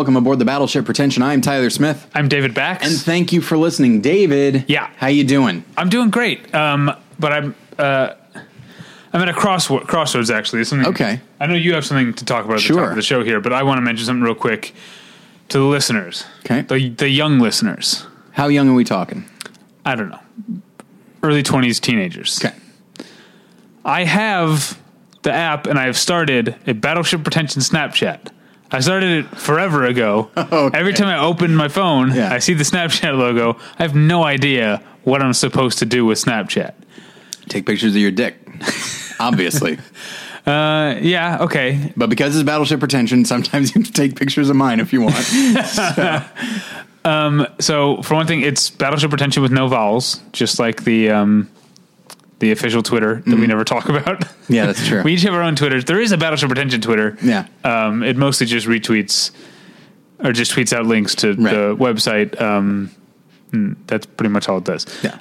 welcome aboard the Battleship Pretension. I am Tyler Smith, I'm David Bax. and thank you for listening, David. Yeah. how you doing? I'm doing great. Um, but I'm uh, I'm at a crossword, crossroads actually. Something, Okay. I know you have something to talk about at the Sure. top of the show here, but I want to mention something real quick to the listeners. Okay. The the young listeners. How young are we talking? I don't know. Early 20s teenagers. Okay, I have the app and I have started a Battleship Pretension Snapchat. I started it forever ago. Okay. Every time I open my phone, Yeah. I see the Snapchat logo. I have no idea what I'm supposed to do with Snapchat. take pictures of your dick, obviously. Uh, yeah, okay. But because it's Battleship Pretension, sometimes you have to take pictures of mine if you want. So for one thing, it's Battleship Pretension with no vowels, just like the um, the official Twitter that we never talk about. yeah, that's true. we each have our own Twitter. There is a Battleship Pretension Twitter. Yeah. Um, it mostly just retweets or just tweets out links to Right. the website. Um, mm, that's pretty much all it does. yeah,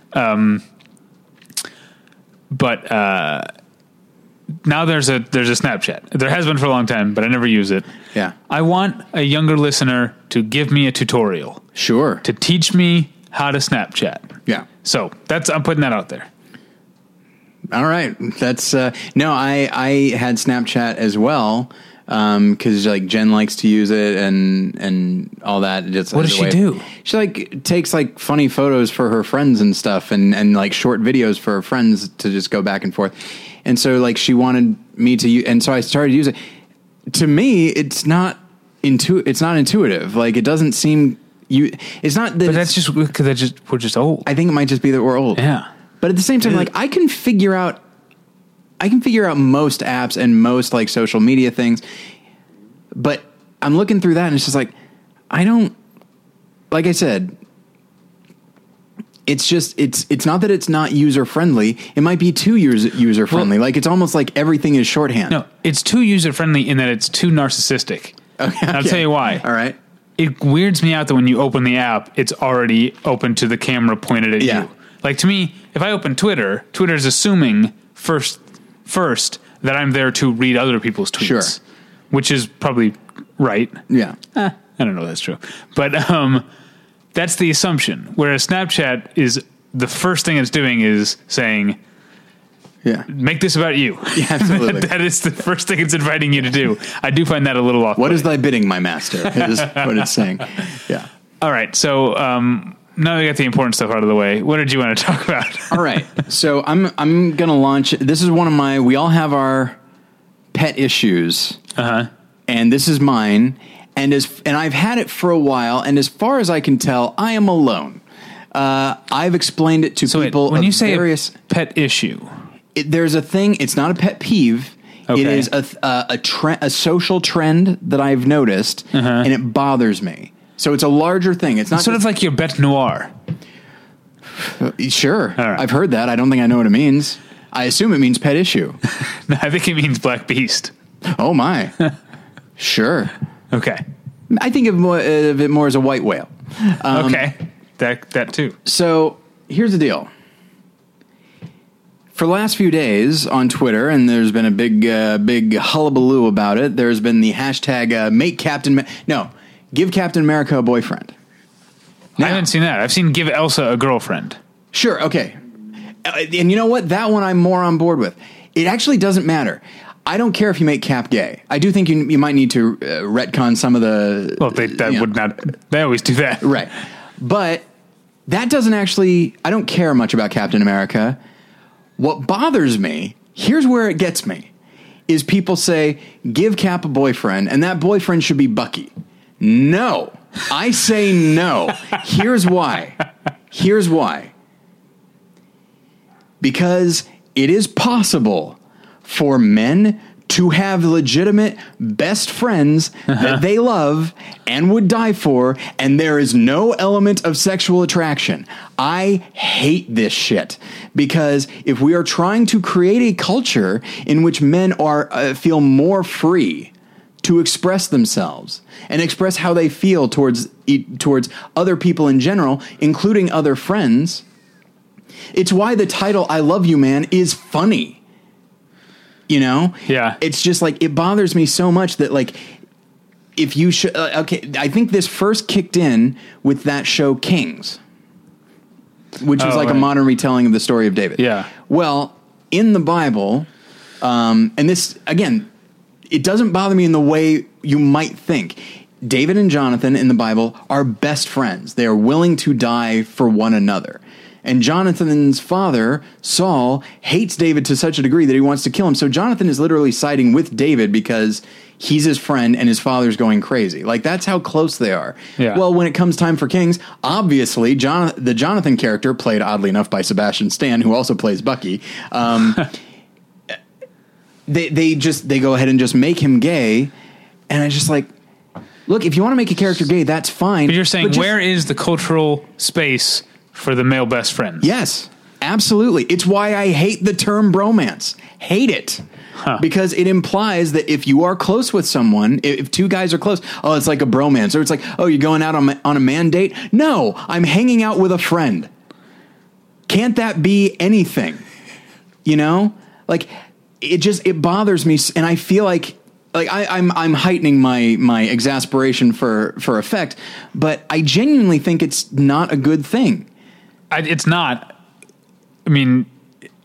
But uh, now there's a there's a Snapchat. There has been for a long time, but I never use it. yeah, I want a younger listener to give me a tutorial sure. to teach me how to Snapchat. Yeah. So that's I'm putting that out there. All right, that's uh, no. I I had Snapchat as well because like Jen likes to use it and and all that. Just What does she way- do? She like takes like funny photos for her friends and stuff, and and like short videos for her friends to just go back and forth. And so like she wanted me to use, and so I started using. To me, it's not intu- It's not intuitive. Like it doesn't seem you. It's not that. But that's just because that's just we're just old. I think it might just be that we're old. yeah. But at the same time, like I can figure out, I can figure out most apps and most like social media things. But I'm looking through that and it's just like, I don't, like I said, it's just it's it's not that it's not user friendly. It might be too user friendly. like it's almost like everything is shorthand. No, it's too user friendly in that it's too narcissistic. Okay, And I'll tell you why. All right. It weirds me out that when you open the app, it's already open to the camera pointed at Yeah. you. Like to me, if I open Twitter, Twitter is assuming first first that I'm there to read other people's tweets, Sure. which is probably right. Yeah. Eh, I don't know if that's true, but um, that's the assumption. Whereas Snapchat is the first thing it's doing is saying, Yeah. "Make this about you." Yeah, absolutely. that is the first thing it's inviting you to do. I do find that a little off. What is thy bidding, my master? Is what it's saying. Yeah. All right, so um, now we got the important stuff out of the way. What did you want to talk about? All right. So I'm I'm gonna launch. This is one of my. We all have our pet issues, Uh huh. and this is mine. And as and I've had it for a while. And as far as I can tell, I am alone. Uh, I've explained it to So wait, people. when you say various, a pet issue, it, there's a thing. It's not a pet peeve. It Okay. is a a, a, tre- a social trend that I've noticed, Uh-huh. and it bothers me. So it's a larger thing. It's not sort of like your bête noir. just- sure. Right. I've heard that. I don't think I know what it means. I assume it means pet issue. no, I think it means black beast. Oh my. sure. Okay. I think of, more, of it more as a white whale. Um, okay. That that too. So here's the deal. For the last few days on Twitter, and there's been a big, uh, big hullabaloo about it. There's been the hashtag uh, "Make Captain Ma- No, give Captain America a boyfriend." I haven't seen that. I've seen give Elsa a girlfriend. Sure, okay. Uh, and you know what? That one I'm more on board with. It actually doesn't matter. I don't care if you make Cap gay. I do think you, you might need to uh, retcon some of the. Well, they that you know. would not. They always do that. Right. But that doesn't actually, I don't care much about Captain America. What bothers me, here's where it gets me, is people say, give Cap a boyfriend, and that boyfriend should be Bucky. No. I say no. Here's why. Here's why. Because it is possible for men to have legitimate best friends that they love and would die for, and there is no element of sexual attraction. I hate this shit because if we are trying to create a culture in which men are uh, feel more free to express themselves and express how they feel towards towards other people in general, including other friends, it's why the title "I Love You, Man" is funny. You know, Yeah. It's just like it bothers me so much that like if you should, uh, okay, I think this first kicked in with that show Kings, which was Oh, like a modern retelling of the story of David. Yeah. Well, in the Bible, um, and this again, it doesn't bother me in the way you might think. David and Jonathan in the Bible are best friends. They are willing to die for one another. And Jonathan's father, Saul, hates David to such a degree that he wants to kill him. So Jonathan is literally siding with David because he's his friend and his father's going crazy. Like that's how close they are. Yeah. Well, when it comes time for Kings, obviously John, the Jonathan character, played oddly enough by Sebastian Stan, who also plays Bucky, um, they they just they go ahead and just make him gay, and I just like, look, if you want to make a character gay, that's fine. But you're saying just- where is the cultural space for the male best friends? Yes, absolutely. It's why I hate the term bromance. Hate it. Because it implies that if you are close with someone, if, if two guys are close, oh, it's like a bromance, or it's like, oh, you're going out on, on a man date. No, I'm hanging out with a friend. Can't that be anything? You know, like it just it bothers me, and I feel like like I, I'm I'm heightening my my exasperation for for effect, but I genuinely think it's not a good thing. I, it's not. I mean,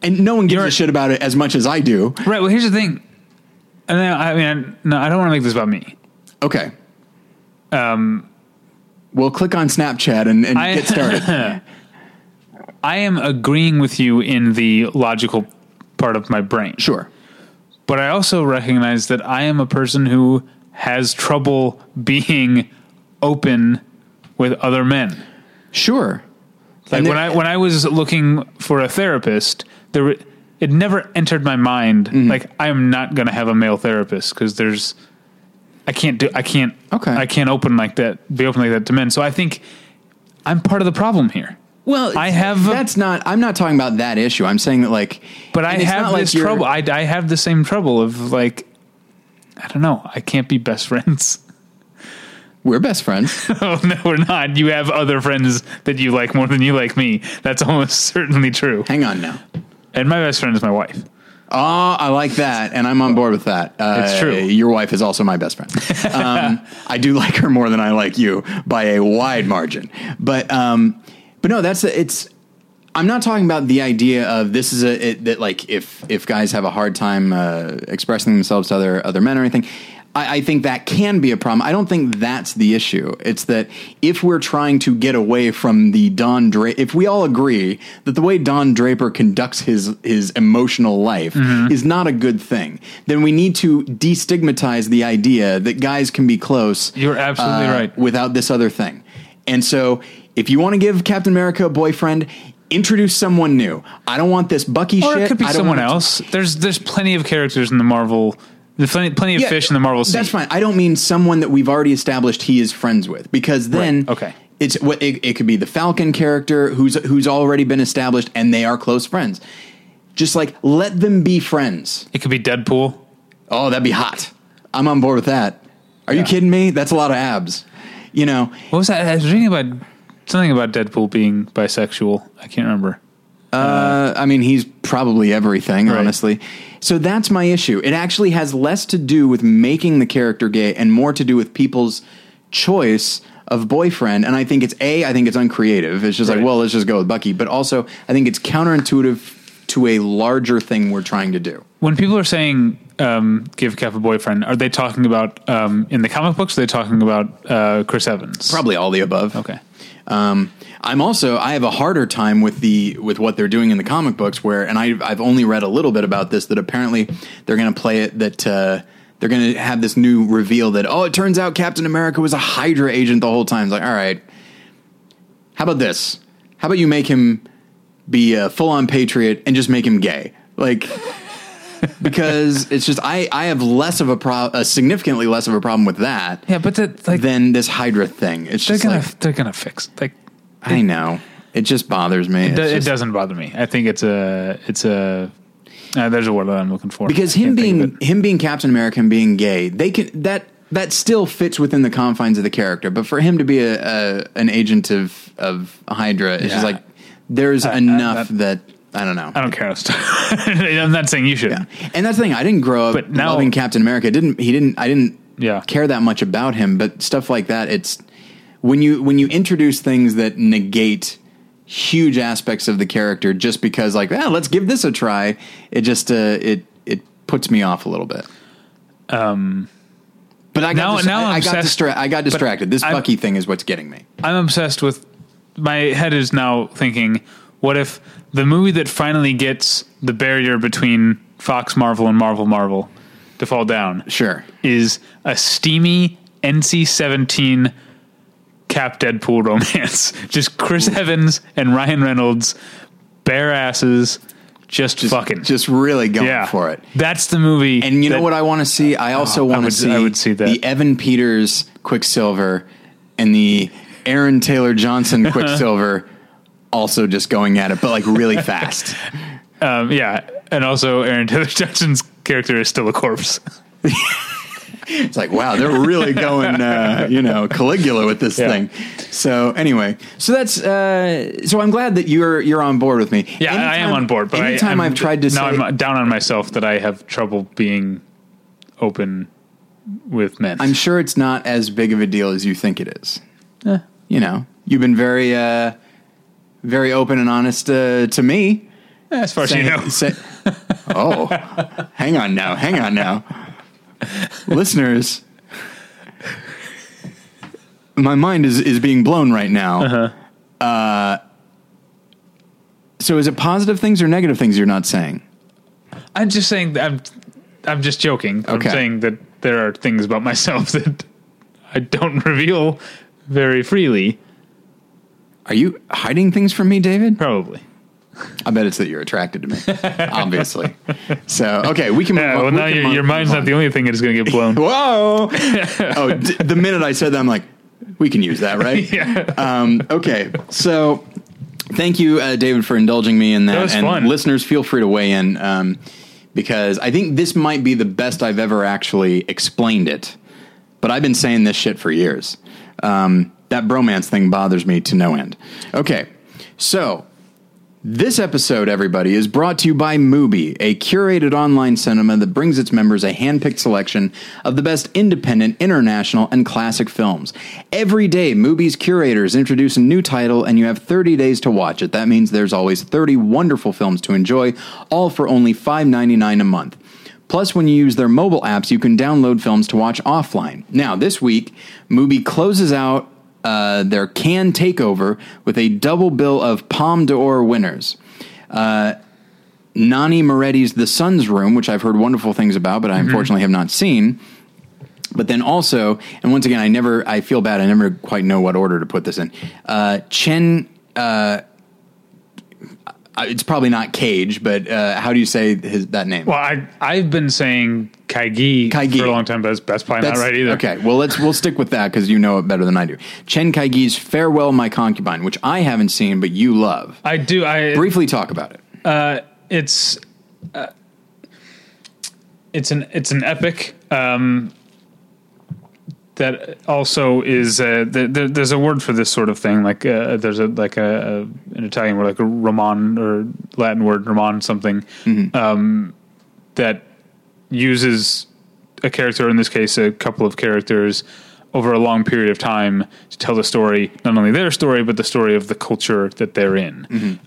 and no one gives a shit about it as much as I do. right. Well, here's the thing. And then, I mean, no, I don't want to make this about me. Okay. Um, we'll click on Snapchat and, and I- get started. I am agreeing with you in the logical part of my brain. sure. but I also recognize that I am a person who has trouble being open with other men. Sure. Like And when I when I was looking for a therapist, there were, it never entered my mind Mm-hmm. like I am not going to have a male therapist because there's I can't do I can't Okay. I can't open like that be open like that to men. So I think I'm part of the problem here. Well, I have- That's not. I'm not talking about that issue. I'm saying that like. But I have not like trouble. I, I have the same trouble of like I don't know. I can't be best friends. We're best friends. Oh no, we're not. You have other friends that you like more than you like me. That's almost certainly true. Hang on now. And my best friend is my wife. Oh, I like that, and I'm on board with that. Uh, It's true. Your wife is also my best friend. Um, I do like her more than I like you by a wide margin. But um, but no, that's a, it's. I'm not talking about the idea of this is a it, that like if if guys have a hard time uh, expressing themselves to other other men or anything. I, I think that can be a problem. I don't think that's the issue. It's that if we're trying to get away from the Don Draper, if we all agree that the way Don Draper conducts his his emotional life is not a good thing, then we need to destigmatize the idea that guys can be close. You're absolutely uh, right. Without this other thing, and so if you want to give Captain America a boyfriend. Introduce someone new. I don't want this Bucky Or shit. it could be I don't someone want it to- else. There's there's plenty of characters in the Marvel. There's plenty, plenty of Yeah, fish in the Marvel. That's fine. I don't mean someone that we've already established he is friends with, because then Right, okay. it's what it, it could be the Falcon character who's who's already been established and they are close friends. Just like let them be friends. It could be Deadpool. Oh, that'd be hot. I'm on board with that. Are you kidding me? That's a lot of abs. You know, What was that? I was reading about something about Deadpool being bisexual. I can't remember. Uh, I mean, he's probably everything, Right. honestly. So that's my issue. It actually has less to do with making the character gay and more to do with people's choice of boyfriend. And I think it's A, I think it's uncreative. It's just Right. like, well, let's just go with Bucky. But also, I think it's counterintuitive to a larger thing we're trying to do. When people are saying um, give Cap a boyfriend, are they talking about um, in the comic books? Or are they talking about uh, Chris Evans? Probably all the above. Okay. Um, I'm also I have a harder time with the with what they're doing in the comic books where and I I've only read a little bit about this that apparently they're going to play it that uh, they're going to have this new reveal that oh it turns out Captain America was a Hydra agent the whole time. It's like all right, how about this? How about you make him be a full on patriot and just make him gay like. Because it's just I, I have less of a pro a significantly less of a problem with that Yeah, but that like than this Hydra thing. It's they're just gonna like they're gonna fix like I know. It just bothers me. it, do- it doesn't bother me. I think it's a it's a uh, there's a word that I'm looking for because him can't think of being him being Captain America and being gay, they can that that still fits within the confines of the character. But for him to be a, a an agent of of Hydra, it's Yeah. just like there's I- enough that- that I don't know. I don't care. I'm not saying you should. Yeah. And that's the thing. I didn't grow up But now- loving Captain America. Didn't he? Didn't I? Didn't Yeah. care that much about him. But stuff like that, it's when you when you introduce things that negate huge aspects of the character just because like ah, let's give this a try. It just uh, it it puts me off a little bit. Um, but I got Now- dis- now I, I got distra- I got distracted. This I'm- Bucky thing is what's getting me. I'm obsessed with. My head is now thinking, what if the movie that finally gets the barrier between Fox Marvel and Marvel Marvel to fall down Sure. is a steamy NC-17 Cap Deadpool romance. Just Chris Evans and Ryan Reynolds, bare asses, just, fucking. Just really going yeah, for it. That's the movie. And you know what I want to see? I also Oh, want to see, I would see that. the Evan Peters Quicksilver and the Aaron Taylor Johnson Quicksilver also just going at it, but like really fast. Um, yeah, and also Aaron Taylor Johnson's character is still a corpse. It's like, wow, they're really going, uh, you know, Caligula with this Yeah. thing. So anyway, so that's uh, so I'm glad that you're you're on board with me. Yeah, I am on board. But I, anytime I'm, I've tried to now say, I'm down on myself that I have trouble being open with men. I'm sure it's not as big of a deal as you think it is. Eh. You know, you've been very, uh, very open and honest uh, to me. as far as you know. say- oh, hang on now, hang on now, listeners. My mind is is being blown right now. Uh-huh. Uh, so, is it positive things or negative things you're not saying? I'm just saying that I'm I'm just joking. Okay. I'm saying that there are things about myself that I don't reveal very freely. Are you hiding things from me, David? Probably. I bet it's that you're attracted to me, obviously. So, okay, we can. Yeah, move well, on- we now can your, your mind's not the only thing that is going to get blown. Whoa! oh, d- the minute I said that, I'm like, we can use that, right? yeah. Um, okay, so thank you, uh, David, for indulging me in that. That was and fun. listeners, feel free to weigh in um, because I think this might be the best I've ever actually explained it. But I've been saying this shit for years. Um, that bromance thing bothers me to no end. Okay, so this episode, everybody, is brought to you by Mubi, a curated online cinema that brings its members a handpicked selection of the best independent, international, and classic films. Every day, Mubi's curators introduce a new title, and you have 30 days to watch it. That means there's always 30 wonderful films to enjoy, all for only $5.99 a month. Plus, when you use their mobile apps, you can download films to watch offline. Now, this week, Mubi closes out uh, their Cannes takeover with a double bill of Palme d'Or winners. Uh, Nanni Moretti's The Son's Room, which I've heard wonderful things about, but I unfortunately have not seen. But then also, and once again, I never, I feel bad. I never quite know what order to put this in. Uh, Chen, uh, it's probably not Cage, but uh, how do you say his that name? Well, I I've been saying Kaigi, Kaigi. for a long time, but that's, that's probably That's- not right either. Okay, well let's we'll stick with that because you know it better than I do. Chen Kaigi's "Farewell, My Concubine," which I haven't seen, but you love. I do. I Briefly talk about it. uh, it's uh, it's an it's an epic um, that also is uh, th- th- there's a word for this sort of thing like uh, there's a like a, a an Italian word like a roman or Latin word roman something um, that uses a character in this case a couple of characters over a long period of time to tell the story not only their story but the story of the culture that they're in.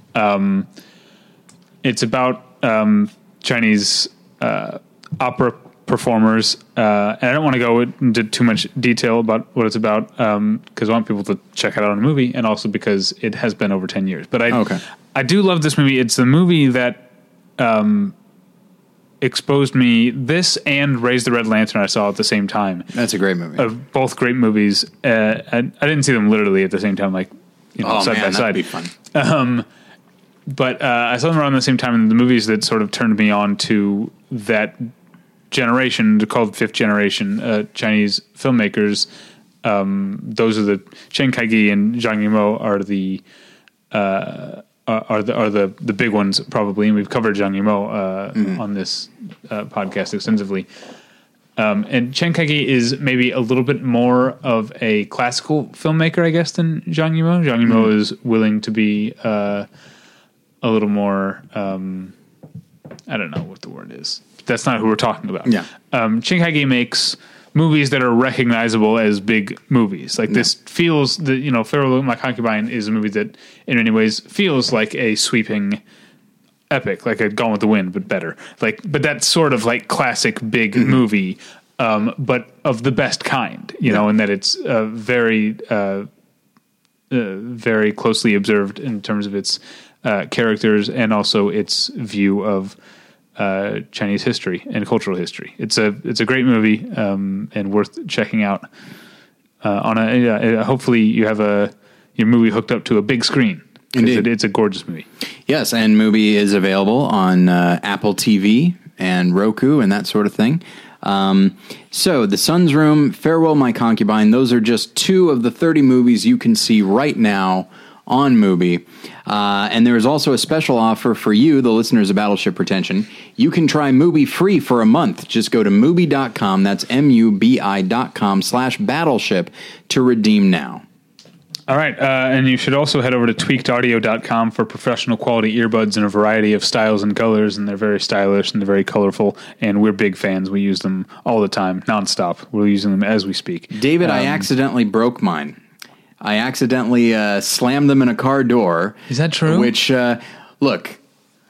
It's about um, Chinese uh, opera performers, uh, and I don't want to go into too much detail about what it's about because I want people to check it out on a Mubi, and also because it has been over ten years. But I, Okay. I do love this movie. It's the movie that um, exposed me. This and Raise the Red Lantern I saw at the same time. That's a great movie. Of both great movies. Uh, I, I didn't see them literally at the same time, like you know, oh side man, by that'd side be fun. but uh, I saw them around the same time, and the movies that sort of turned me on to that generation, called Fifth Generation uh, Chinese filmmakers. Um, those are the Chen Kaigi and Zhang Yimou are the uh, are the are the the big ones probably, and we've covered Zhang Yimou uh, on this uh, podcast extensively. Um, and Chen Kaigi is maybe a little bit more of a classical filmmaker, I guess, than Zhang Yimou. Zhang Yimou is willing to be uh, a little more. Um, I don't know what the word is. That's not who we're talking about. Yeah. Um, Chen Kaigi makes movies that are recognizable as big movies. Like this feels that you know, Farewell My Concubine is a movie that in many ways feels like a sweeping epic, like a Gone with the Wind, but better. Like, but that's sort of like classic big movie, um, but of the best kind, you know, and that it's uh, very, uh, uh, very closely observed in terms of its uh, characters and also its view of uh, Chinese history and cultural history. It's a it's a great movie um, and worth checking out. Uh, on a uh, hopefully you have a your Mubi hooked up to a big screen. Indeed. It, it's a gorgeous movie. Yes, and Mubi is available on uh, Apple TV and Roku and that sort of thing. Um, so, The Son's Room, Farewell My Concubine, those are just two of the 30 movies you can see right now on Mubi. Uh, and there is also a special offer for you, the listeners of Battleship Pretension. You can try Mubi free for a month. Just go to Mubi.com, that's M-U-B-I dot com slash Battleship to redeem now. All right. Uh, and you should also head over to tweakedaudio.com for professional quality earbuds in a variety of styles and colors. And they're very stylish and they're very colorful. And we're big fans. We use them all the time, nonstop. We're using them as we speak. David, I accidentally broke mine. I accidentally uh, slammed them in a car door. Is that true? Which, uh, look,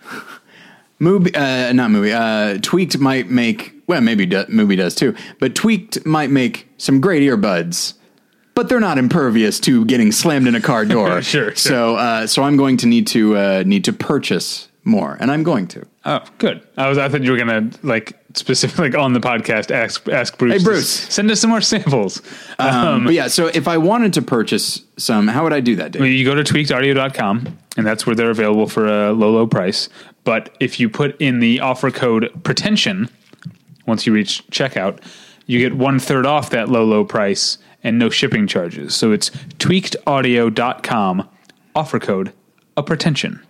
Mubi, uh, not Mubi, uh, tweaked might make, well, maybe do, Mubi does too, but tweaked might make some great earbuds. But they're not impervious to getting slammed in a car door. Sure, sure. So, uh, so I'm going to need to uh, need to purchase more, and I'm going to. Oh, good. I was. I thought you were gonna like specifically like, on the podcast ask ask Bruce. Hey, Bruce. send us some more samples. Um, but yeah, so if I wanted to purchase some, how would I do that, Dave? You go to tweakedaudio.com and that's where they're available for a low, low price. But if you put in the offer code pretension, once you reach checkout, you get one third off that low, low price and no shipping charges. So it's tweakedaudio.com, offer code a pretension.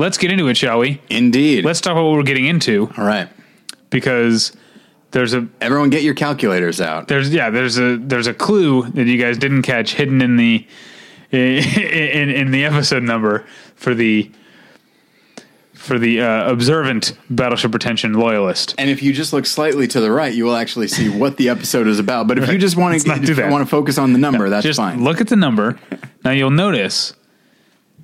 Let's get into it, shall we? Indeed. Let's talk about what we're getting into All right. because there's a Everyone, get your calculators out. there's yeah there's a there's a clue that you guys didn't catch hidden in the in in the episode number for the for the uh, observant battleship pretension loyalist And if you just look slightly to the right, you will actually see what the episode is about. But if you just want Let's not do to want to focus on the number, that's just fine. look at the number now you'll notice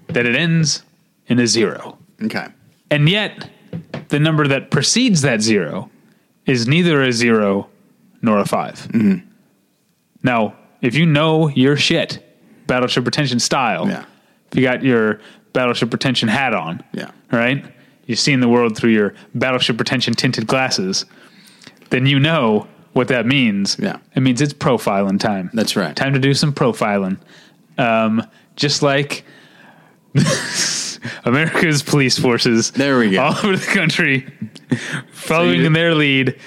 that it ends in a zero okay. and yet the number that precedes that zero is neither a zero nor a 5 Mm-hmm. Now, if you know your shit, battleship pretension style, Yeah. if you got your battleship pretension hat on, Yeah. right, you're seeing the world through your battleship pretension tinted glasses, then you know what that means. Yeah. it means it's profiling time. That's right. Time to do some profiling. Um, just like America's police forces. There we go. All over the country, following you- in their lead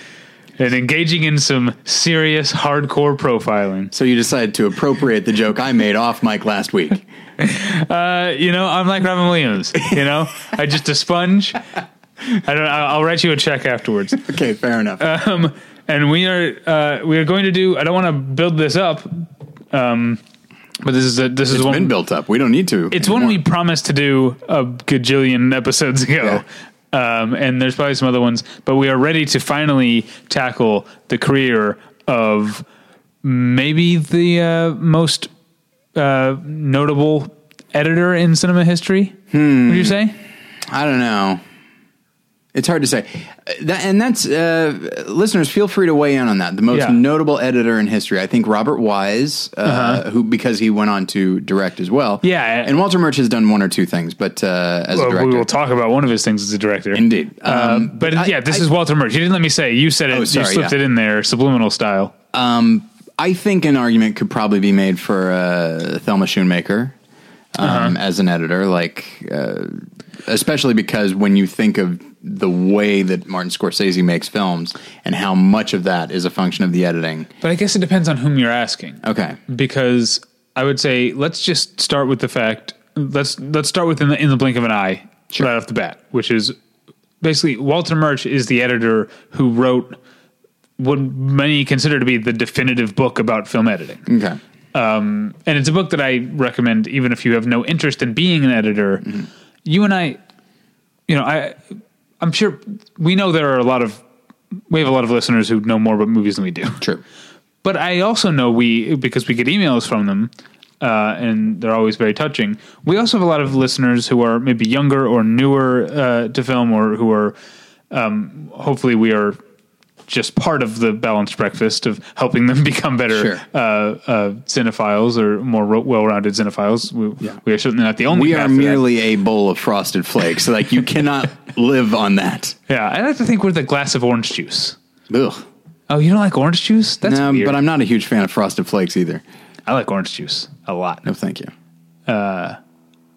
and engaging in some serious hardcore profiling. So you decided to appropriate the joke I made off mic last week. Uh, you know, I'm like Robin Williams. You know, I just a sponge. I don't. I'll I'll write you a check afterwards. Okay, fair enough. Um, and we are uh, we are going to do. I don't want to build this up. Um, but this is a this is it's one been built up. We don't need to. It's one we promised to do a gajillion episodes ago. Um, and there's probably some other ones, but we are ready to finally tackle the career of maybe the uh, most uh, notable editor in cinema history. Would you say? I don't know. It's hard to say. That, and that's uh, listeners. Feel free to weigh in on that. The most Yeah. notable editor in history, I think, Robert Wise, uh, who because he went on to direct as well. Uh-huh. Yeah. and Walter Murch has done one or two things, but uh, as a Well, director, we will talk about one of his things as a director. indeed. Um, but I- yeah, this I- is Walter Murch. You didn't let me say. it. You said it. Oh, sorry, you slipped yeah. it in there, subliminal style. I think an argument could probably be made for uh, Thelma Schoonmaker um, as an editor, like uh, especially because when you think of the way that Martin Scorsese makes films and how much of that is a function of the editing. But I guess it depends on whom you're asking. Okay, because I would say let's just start with the fact let's let's start with in the, in the blink of an eye right off the bat, which is basically Walter Murch is the editor who wrote what many consider to be the definitive book about film editing. okay, Um, and it's a book that I recommend even if you have no interest in being an editor. You and I, you know, I I'm sure we know there are a lot of we have a lot of listeners who know more about movies than we do. True. But I also know we because we get emails from them, uh, and they're always very touching. We also have a lot of listeners who are maybe younger or newer uh, to film, or who are um, hopefully we are just part of the balanced breakfast of helping them become better Sure. uh, uh, cinephiles or more ro- well-rounded cinephiles. We, Yeah. we are certainly not the only. We are merely a bowl of frosted flakes. Like you cannot live on that. Yeah, I like to think we're the glass of orange juice. Ugh. Oh, you don't like orange juice? That's no, weird. but I'm not a huge fan of frosted flakes either. I like orange juice a lot. No, thank you.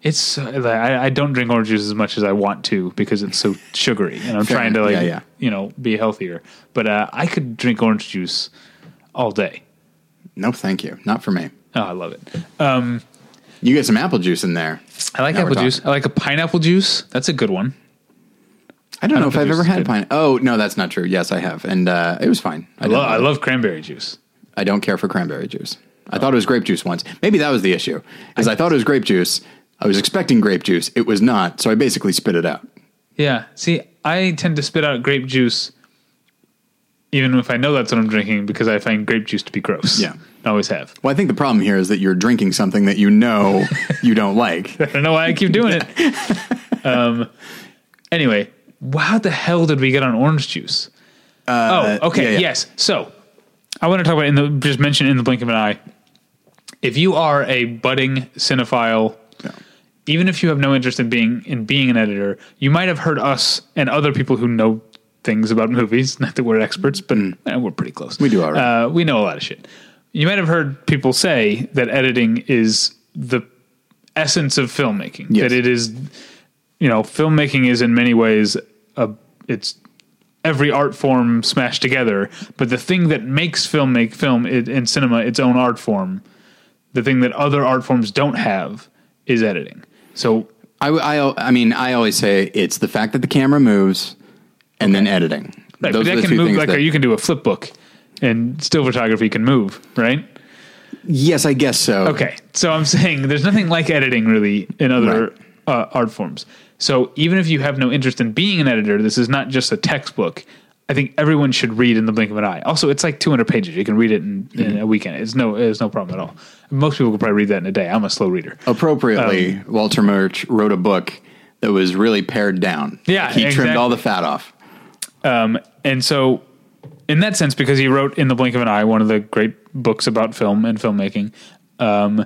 It's uh, I, I don't drink orange juice as much as I want to because it's so sugary, and I'm Fair trying to like Yeah, yeah. you know be healthier. But uh, I could drink orange juice all day. No, thank you. Not for me. Oh, I love it. You get some apple juice in there. I like Now apple juice. I like a pineapple juice. That's a good one. I don't know if I've ever had pine. Oh no, that's not true. Yes, I have, and uh, it was fine. I, love I love cranberry juice. I don't care for cranberry juice. I thought it was grape juice once. Maybe that was the issue. Is I, thought it was grape juice. I was expecting grape juice. It was not, so I basically spit it out. Yeah. See, I tend to spit out grape juice, even if I know that's what I'm drinking, because I find grape juice to be gross. Yeah. I always have. Well, I think the problem here is that you're drinking something that you know you don't like. I don't know why I keep doing it. um, anyway, how the hell did we get on orange juice? oh, okay, yeah, yeah. yes. So I want to talk about in the just mention in the blink of an eye. If you are a budding cinephile. Even if you have no interest in being in being an editor, you might have heard us and other people who know things about movies. Not that we're experts, but eh, we're pretty close. Mm. We do all right. Uh, we know a lot of shit. You might have heard people say that editing is the essence of filmmaking. Yes. That it is, you know, filmmaking is in many ways a it's every art form smashed together. But the thing that makes film make film in, in cinema its own art form, the thing that other art forms don't have, is editing. So I, I, I mean, I always say it's the fact that the camera moves and then editing. Right, Those that can two move like that- you can do a flip book, and still photography can move, right? yes, I guess so. Okay, so I'm saying there's nothing like editing really in other Right. uh, art forms. So even if you have no interest in being an editor, this is not just a textbook. I think everyone should read in the blink of an eye. Also, it's like 200 pages. You can read it in, Mm-hmm. in a weekend. It's no, it's no problem at all. Most people could probably read that in a day. I'm a slow reader. Appropriately, Um, Walter Murch wrote a book that was really pared down. Yeah, he trimmed all the fat off. And so, in that sense, because he wrote in the blink of an eye one of the great books about film and filmmaking, um,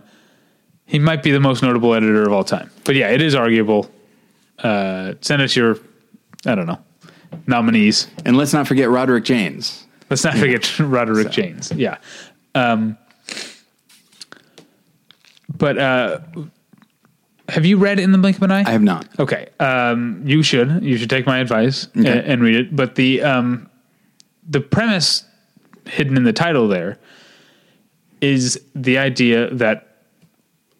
he might be the most notable editor of all time. But yeah, it is arguable. Uh, send us your, I don't know, nominees. And let's not forget Roderick Jaynes. Let's not forget Roderick Jaynes. Yeah. Um, but uh, have you read In the Blink of an Eye? I have not. Okay, um, you should. You should take my advice and, Okay. and read it. But the um, the premise hidden in the title there is the idea that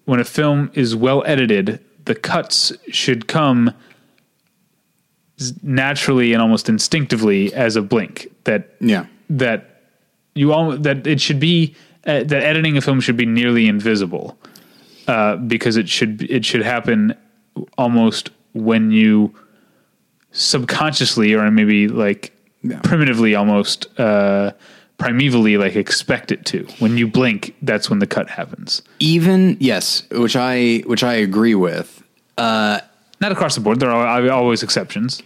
when a film is well edited, the cuts should come naturally and almost instinctively as a blink. That Yeah. that you all that it should be uh, that editing a film should be nearly invisible uh, because it should it should happen almost when you subconsciously or maybe like Yeah. primitively almost uh, primevally like expect it to when you blink that's when the cut happens Even yes, which I which I agree with. Not across the board there are always exceptions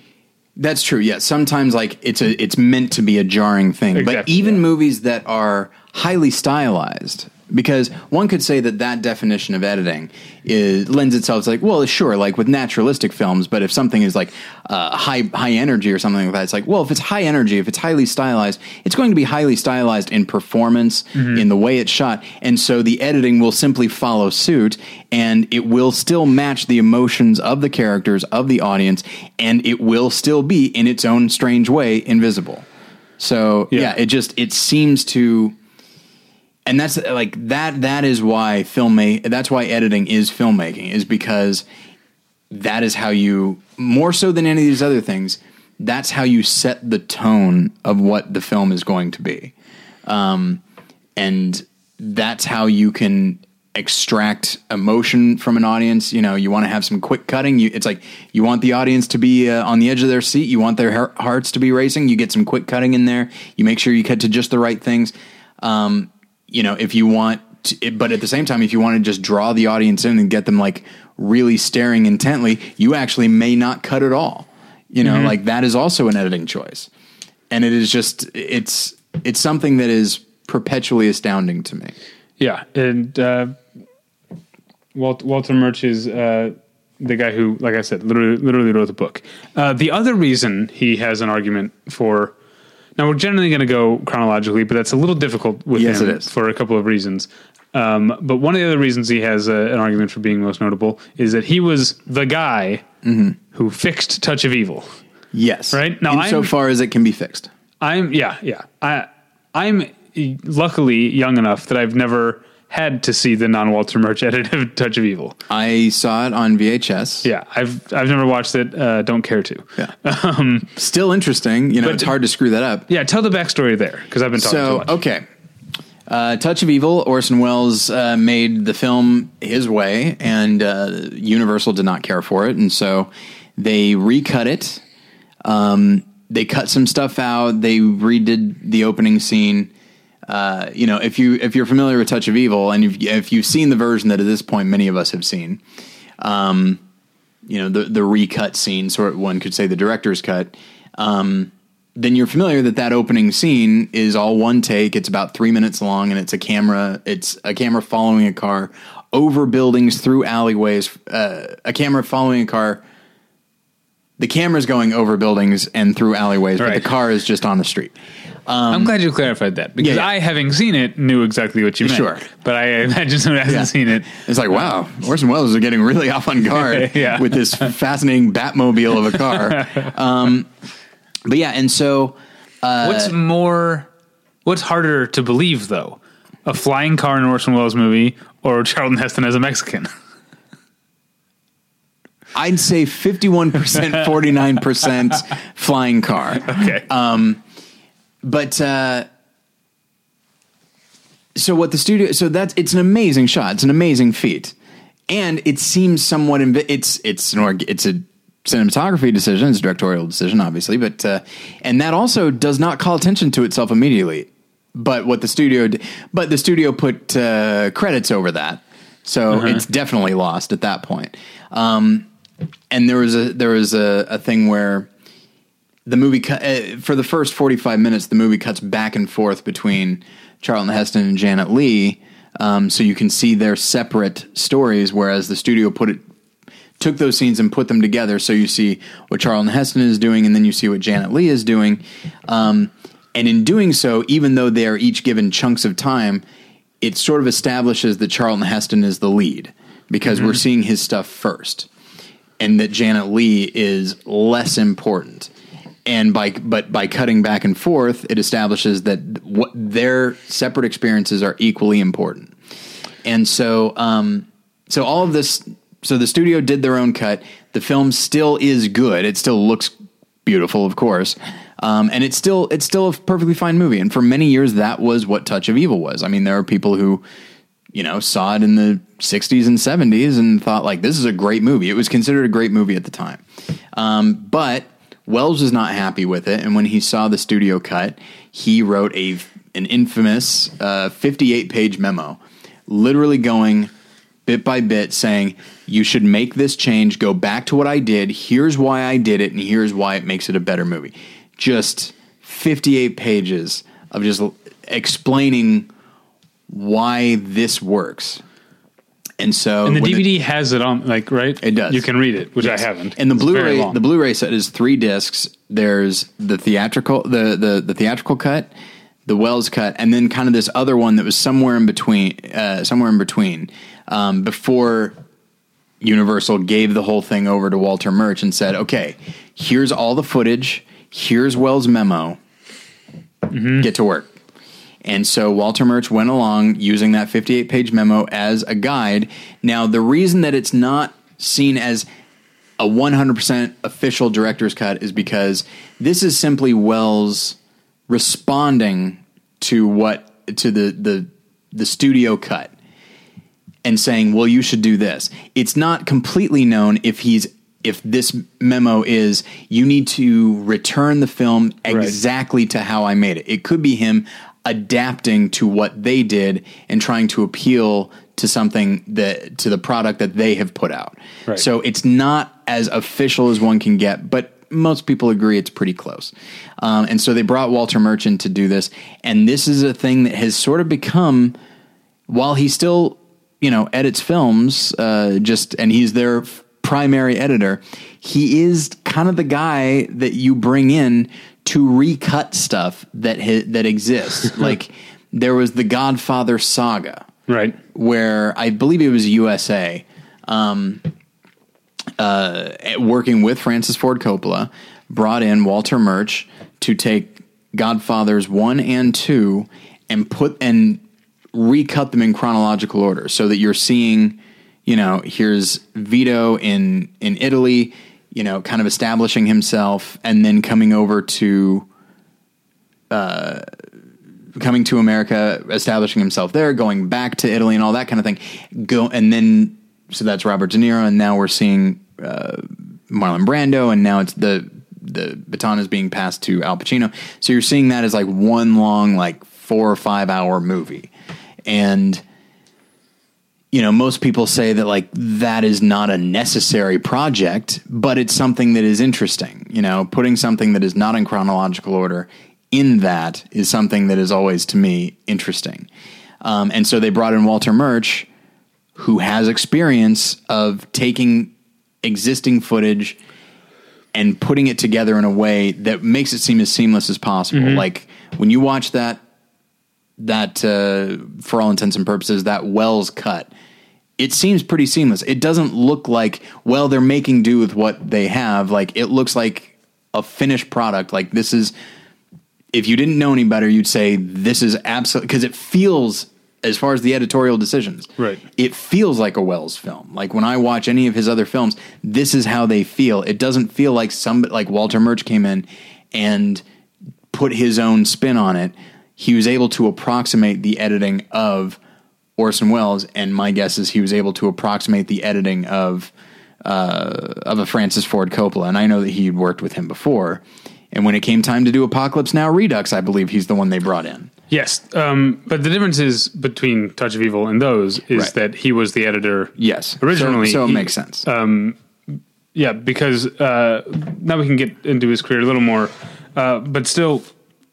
That's true. Yeah, sometimes like it's a it's meant to be a jarring thing. but even yeah. movies that are highly stylized, because one could say that that definition of editing is lends itself to like, well, sure, like with naturalistic films. But if something is like uh, high high energy or something like that, it's like, well, if it's high energy, if it's highly stylized, it's going to be highly stylized in performance, Mm-hmm. in the way it's shot, and so the editing will simply follow suit, and it will still match the emotions of the characters of the audience, and it will still be in its own strange way invisible. So Yeah. yeah, it just it seems to and that's like that that is why filmmake that's why editing is filmmaking is because that is how you more so than any of these other things that's how you set the tone of what the film is going to be um, and that's how you can extract emotion from an audience. You know, you want to have some quick cutting. You, it's like you want the audience to be uh, on the edge of their seat. You want their hear- hearts to be racing. You get some quick cutting in there. You make sure you cut to just the right things. Um, you know, if you want, to, but at the same time, if you want to just draw the audience in and get them like really staring intently, you actually may not cut at all. You know, like that is also an editing choice, and it is just it's it's something that is perpetually astounding to me. Yeah, and uh, Walt, Walter Murch is uh, the guy who, like I said, literally, literally wrote the book. Uh, the other reason he has an argument for now we're generally going to go chronologically, but that's a little difficult with Yes, him for a couple of reasons. Um, but one of the other reasons he has uh, an argument for being most notable is that he was the guy Mm-hmm. who fixed Touch of Evil. Yes, Right? Now, so far as it can be fixed. I'm yeah yeah I I'm luckily young enough that I've never had to see the non Walter Murch edited of Touch of Evil. I saw it on VHS. Yeah, I've I've never watched it. Uh, don't care to. Yeah. Still interesting. You know, But- it's hard to screw that up. Yeah, tell the backstory there because I've been talking too So, much. okay. Uh, Touch of Evil, Orson Welles uh, made the film his way, and uh, Universal did not care for it. And so they recut it. Um, they cut some stuff out. They redid the opening scene. Uh, you know, if you if you're familiar with Touch of Evil, and if, if you've seen the version that at this point many of us have seen, um, you know the the recut scene, sort of one could say the director's cut. Um, then you're familiar that that opening scene is all one take. It's about three minutes long, and it's a camera. It's a camera following a car over buildings, through alleyways. Uh, a camera following a car. The camera's going over buildings and through alleyways, but the car is just on the street. Um, I'm glad you clarified that because yeah, yeah. I, having seen it, knew exactly what you meant. Sure. but I imagine someone hasn't Yeah. seen it. It's like, wow, Orson Welles is getting really avant-garde with this fascinating Batmobile of a car. Um, but yeah, and so uh, what's more? What's harder to believe though? A flying car in an Orson Welles movie or Charlton Heston as a Mexican? I'd say 51%, 49% flying car. Okay. Um, But uh, so what the studio? So that's it's an amazing shot. It's an amazing feat, and it seems somewhat. Invi- it's it's an org- it's a cinematography decision. It's a directorial decision, obviously, but uh, and that also does not call attention to itself immediately. But what the studio, d- but the studio put uh, credits over that, so it's definitely lost at that point. Um, and there was a there was a, a thing where the movie uh, for the first 45 minutes the movie cuts back and forth between charlton heston and janet leigh um, so you can see their separate stories whereas the studio put it took those scenes and put them together. So you see what charlton heston is doing and then you see what janet leigh is doing. Um, and in doing so even though they are each given chunks of time it sort of establishes that charlton heston is the lead because we're seeing his stuff first and that Janet Leigh is less important. And by but by cutting back and forth, it establishes that what their separate experiences are equally important. And so, um, so all of this, so the studio did their own cut. The film still is good. It still looks beautiful, of course, um, and it's still it's still a perfectly fine movie. And for many years, that was what Touch of Evil was. I mean, there are people who you know, saw it in the 60s and 70s and thought like this is a great movie. It was considered a great movie at the time. Um, but Welles was not happy with it, and when he saw the studio cut, he wrote a an infamous uh, 58 page memo, literally going bit by bit saying you should make this change go back to what i did here's why i did it and here's why it makes it a better movie. Just 58 pages of just explaining why this works and so And the DVD has it on, like, right? It does. You can read it, which I haven't. and the It's Blu-ray, the Blu-ray set is three discs. There's the theatrical, the the the theatrical cut, the Welles cut, and then kind of this other one that was somewhere in between, uh, somewhere in between, um, before Universal gave the whole thing over to Walter Murch and said, "Okay, here's all the footage. Here's Welles' memo. Get to work." And so Walter Murch went along using that 58 page memo as a guide. Now, the reason that it's not seen as a 100% official director's cut is because this is simply Welles responding to what to the the the studio cut. and saying, "Well, you should do this." It's not completely known if he's if this memo is you need to return the film exactly to how I made it. It could be him adapting to what they did and trying to appeal to something that to the product that they have put out. Right. So it's not as official as one can get, but most people agree it's pretty close. Um, and so they brought Walter Merchant to do this, and this is a thing that has sort of become, while he still, you know, edits films, uh, just and he's their primary editor. He is kind of the guy that you bring in to recut stuff that ha- that exists. like there was the Godfather saga Right. where I believe it was USA, um, uh, working with Francis Ford Coppola, brought in Walter Murch to take Godfathers one and two and put and recut them in chronological order, so that you're seeing, you know, here's Vito in in Italy, you know, kind of establishing himself, and then coming over to coming to America, establishing himself there, going back to Italy, and all that kind of thing. Go and then so that's Robert De Niro, and now we're seeing uh, Marlon Brando, and now it's the the baton is being passed to Al Pacino. So you're seeing that as like one long like four or five hour movie, and you know most people say that like that is not a necessary project but it's something that is interesting. You know putting something that is not in chronological order in that is something that is always to me interesting. Um, and so they brought in walter murch who has experience of taking existing footage and putting it together in a way that makes it seem as seamless as possible. Like when you watch that that uh, for all intents and purposes that Welles cut. It seems pretty seamless. It doesn't look like well they're making do with what they have. Like it looks like a finished product. Like this is if you didn't know any better you'd say this is absolutely because it feels as far as the editorial decisions Right. it feels like a Welles film. Like when I watch any of his other films this is how they feel. It doesn't feel like some like Walter Murch came in and put his own spin on it, he was able to approximate the editing of Orson Welles, and my guess is he was able to approximate the editing of uh, of a Francis Ford Coppola. And I know that he had worked with him before. And when it came time to do Apocalypse Now Redux, I believe he's the one they brought in. Yes. Um, but the difference is between Touch of Evil and those is Right. that he was the editor. Yes, Originally, so, so it he- makes sense. Yeah, because uh, now we can get into his career a little more. Uh, but still,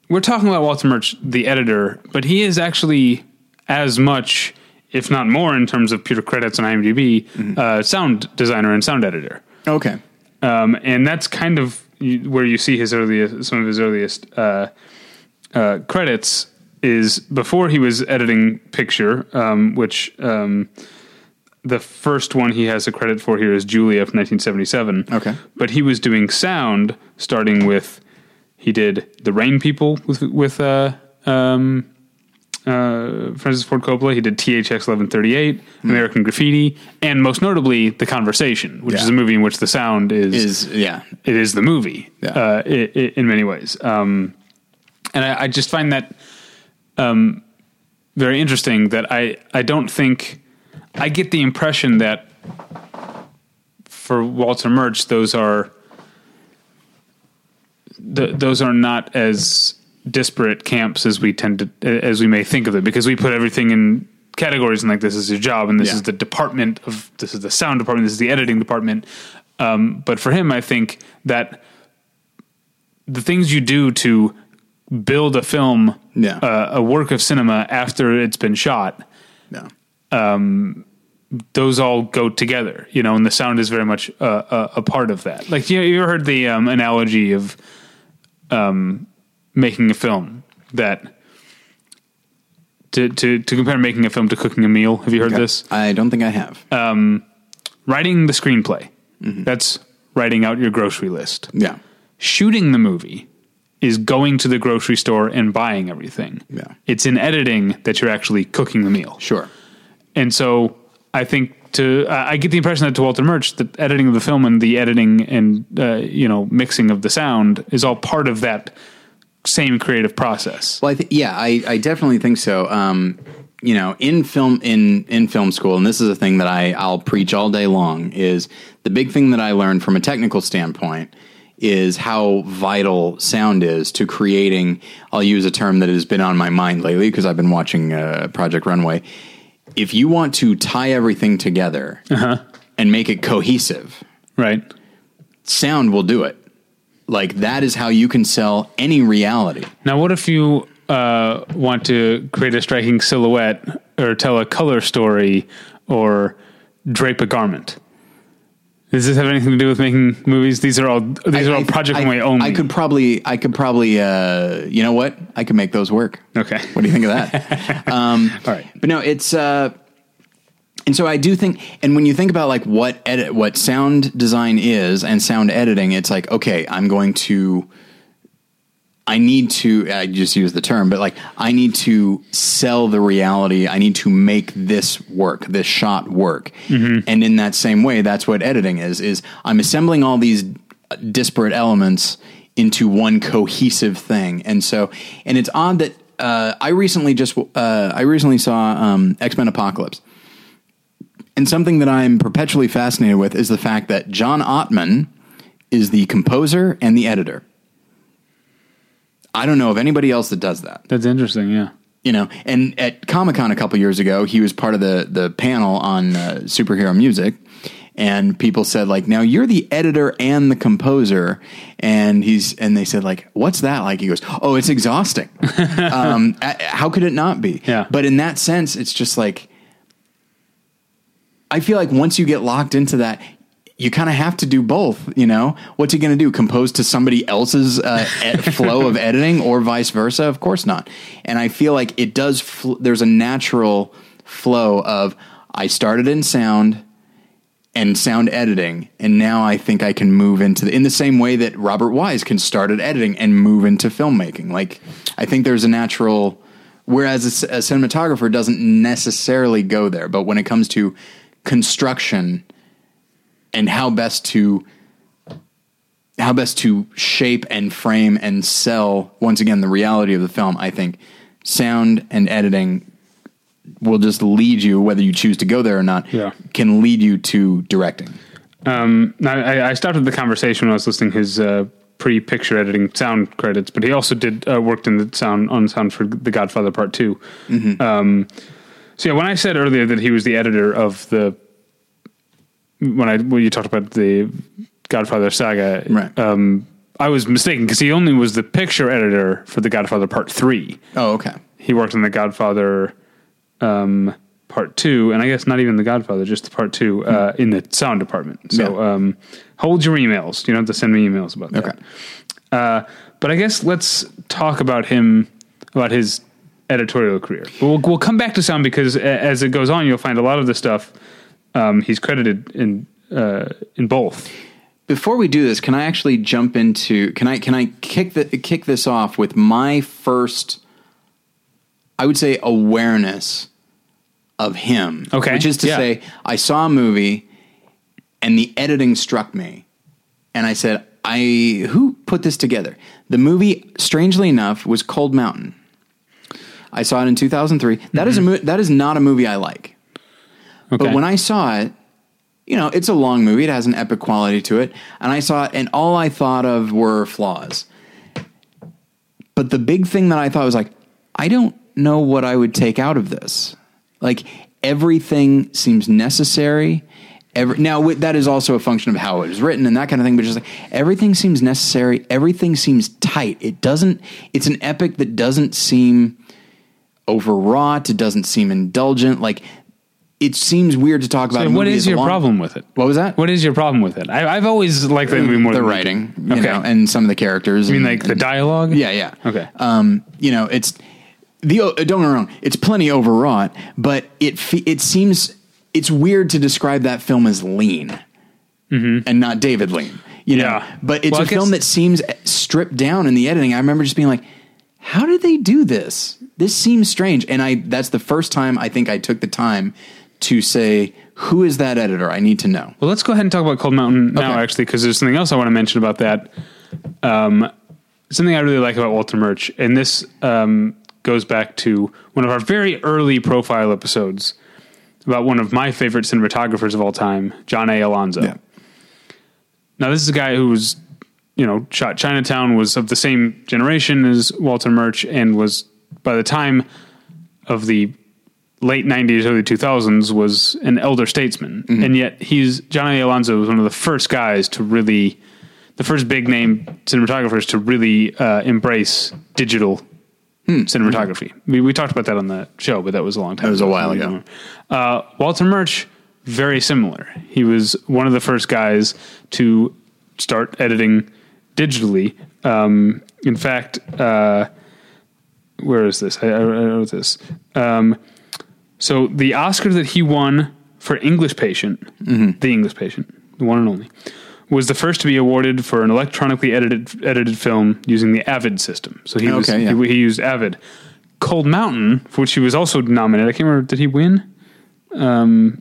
we're talking about Walter Murch, the editor, but he is actually as much, if not more, in terms of pure credits on IMDb, Mm-hmm. uh, sound designer and sound editor. okay, um, and that's kind of where you see his earliest, some of his earliest uh, uh, credits is before he was editing picture, um, which um, the first one he has a credit for here is Julia from 1977. Okay. but he was doing sound starting with he did the Rain People with with uh, um, uh, Francis Ford Coppola. He did THX 1138, American Graffiti, and most notably The Conversation, which Yeah. is a movie in which the sound is, is yeah, it is the movie Yeah. uh, i i in many ways. Um, and I, I just find that um, very interesting. That I I don't think I get the impression that for Walter Murch those are th- those are not as disparate camps as we tend to as we may think of it because we put everything in categories and like this is your job and this Yeah. is the department of this is the sound department this is the editing department um, but for him i think that the things you do to build a film Yeah. uh, a work of cinema after it's been shot no, those all go together, you know, and the sound is very much uh, a, a part of that. Like, you know, you ever heard the um, analogy of um, making a film that to, to, to compare making a film to cooking a meal. Have you heard this? I don't think I have. Um, Writing the screenplay. That's writing out your grocery list. yeah, Shooting the movie is going to the grocery store and buying everything. Yeah. It's in editing that you're actually cooking the meal. sure. And so I think to I I get the impression that to Walter Murch, the editing of the film and the editing and uh, you know mixing of the sound is all part of that same creative process. Well, I th- yeah, I, I definitely think so. Um, you know, in film in in film school, and this is a thing that I I'll preach all day long. Is the big thing that I learned from a technical standpoint is how vital sound is to creating. I'll use a term that has been on my mind lately because I've been watching uh, Project Runway. If you want to tie everything together and make it cohesive, Right. sound will do it. Like that is how you can sell any reality. Now, what if you uh, want to create a striking silhouette or tell a color story or drape a garment? Does this have anything to do with making movies? These are all these are all Project I, Runway only. I could probably, I could probably, uh, you know what? I could make those work. Okay. What do you think of that? um, All right. But no, it's, uh, and so I do think, and when you think about like what edit, what sound design is and sound editing, it's like, okay, I'm going to, I need to, I just use the term, but like, I need to sell the reality. I need to make this work, this shot work. And in that same way, that's what editing is, is I'm assembling all these disparate elements into one cohesive thing. And so, and it's odd that, uh, I recently just, uh, I recently saw, um, X-Men Apocalypse. And something that I'm perpetually fascinated with is the fact that John Ottman is the composer and the editor. I don't know of anybody else that does that. That's interesting. Yeah. You know, and at Comic Con a couple years ago, he was part of the the panel on uh, superhero music, and people said like, "Now you're the editor and the composer," and he's and they said like, "What's that like?" He goes, "Oh, it's exhausting. um, how could it not be?" Yeah. But in that sense, it's just like I feel like once you get locked into that, you kind of have to do both. You know, what's he going to do? Compose to somebody else's uh, ed- flow of editing, or vice versa? Of course not. And I feel like it does. Fl- there's a natural flow of I started in sound and sound editing, and now I think I can move into the, in the same way that Robert Wise can start at editing and move into filmmaking. Like I think there's a natural. Whereas a cinematographer doesn't necessarily go there, but when it comes to construction and how best to how best to shape and frame and sell once again the reality of the film i think. Sound and editing will just lead you whether you choose to go there or not Yeah. can lead you to directing. Um, I, I started the conversation when I was listening his uh, pre-picture editing sound credits, but he also did uh, worked in the sound on sound for The Godfather Part 2 Um, so yeah, when I said earlier that he was the editor of the when I when you talked about the Godfather saga, Right. um, I was mistaken because he only was the picture editor for The Godfather Part Three. oh okay He worked on The Godfather um, Part Two, and I guess not even The Godfather, just the Part Two uh, in the sound department. So Yeah. um, hold your emails. You don't have to send me emails about that. Okay. Uh, but I guess let's talk about him, about his editorial career. We'll, we'll come back to sound because a- as it goes on, you'll find a lot of the stuff um, he's credited in uh, in both. before we do this can i actually jump into can i can i kick the kick this off with my first i would say awareness of him Okay, which is to yeah. say i saw a movie and the editing struck me. And i said i who put this together? The movie strangely enough was cold mountain. I saw it in 2003 That is a mo- that is not a movie i like Okay. but when I saw it, you know, it's a long movie. It has an epic quality to it. And I saw it, and all I thought of were flaws. But the big thing that I thought was like, I don't know what I would take out of this. Like, everything seems necessary. Every, now, that is also a function of how it was written and that kind of thing, but just like everything seems necessary. Everything seems tight. It doesn't, it's an epic that doesn't seem overwrought. It doesn't seem indulgent. Like, it seems weird to talk about. And what is your long- problem with it? What was that? What is your problem with it? I, I've always liked that movie more the than writing, you Okay. know, and some of the characters. I mean, and- like the dialogue. Yeah, yeah. Okay. Um, you know, it's the uh, don't get me wrong. It's plenty overwrought, but it it seems it's weird to describe that film as lean and not David Lean. You know, Mm-hmm. Yeah. but it's Well, a film that seems stripped down in the editing. I remember just being like, "How did they do this? This seems strange." And I that's the first time I think I took the time to say, "Who is that editor? I need to know." Well, let's go ahead and talk about Cold Mountain now, Okay. actually, because there's something else I want to mention about that. Um, something I really like about Walter Murch, and this, because goes back to one of our very early profile episodes about one of my favorite cinematographers of all time, John A. Alonzo. Yeah. Now, this is a guy who was, you know, shot Chinatown, was of the same generation as Walter Murch, and was, by the time of the late 90s, early 2000s, was an elder statesman. And yet, he's, John A. Alonzo was one of the first guys to really, the first big name cinematographers to really uh, embrace digital cinematography. We, we talked about that on the show, but that was a long time That was a while ago. uh, Walter Murch, very similar. He was one of the first guys to start editing digitally. Um, in fact, uh, where is this? I, I I wrote this. Um, so the Oscar that he won for English Patient, Mm-hmm. the English Patient, the one and only, was the first to be awarded for an electronically edited edited film using the Avid system. So he was Okay, yeah. he, he used Avid. Cold Mountain, for which he was also nominated. I can't remember. Did he win? Um,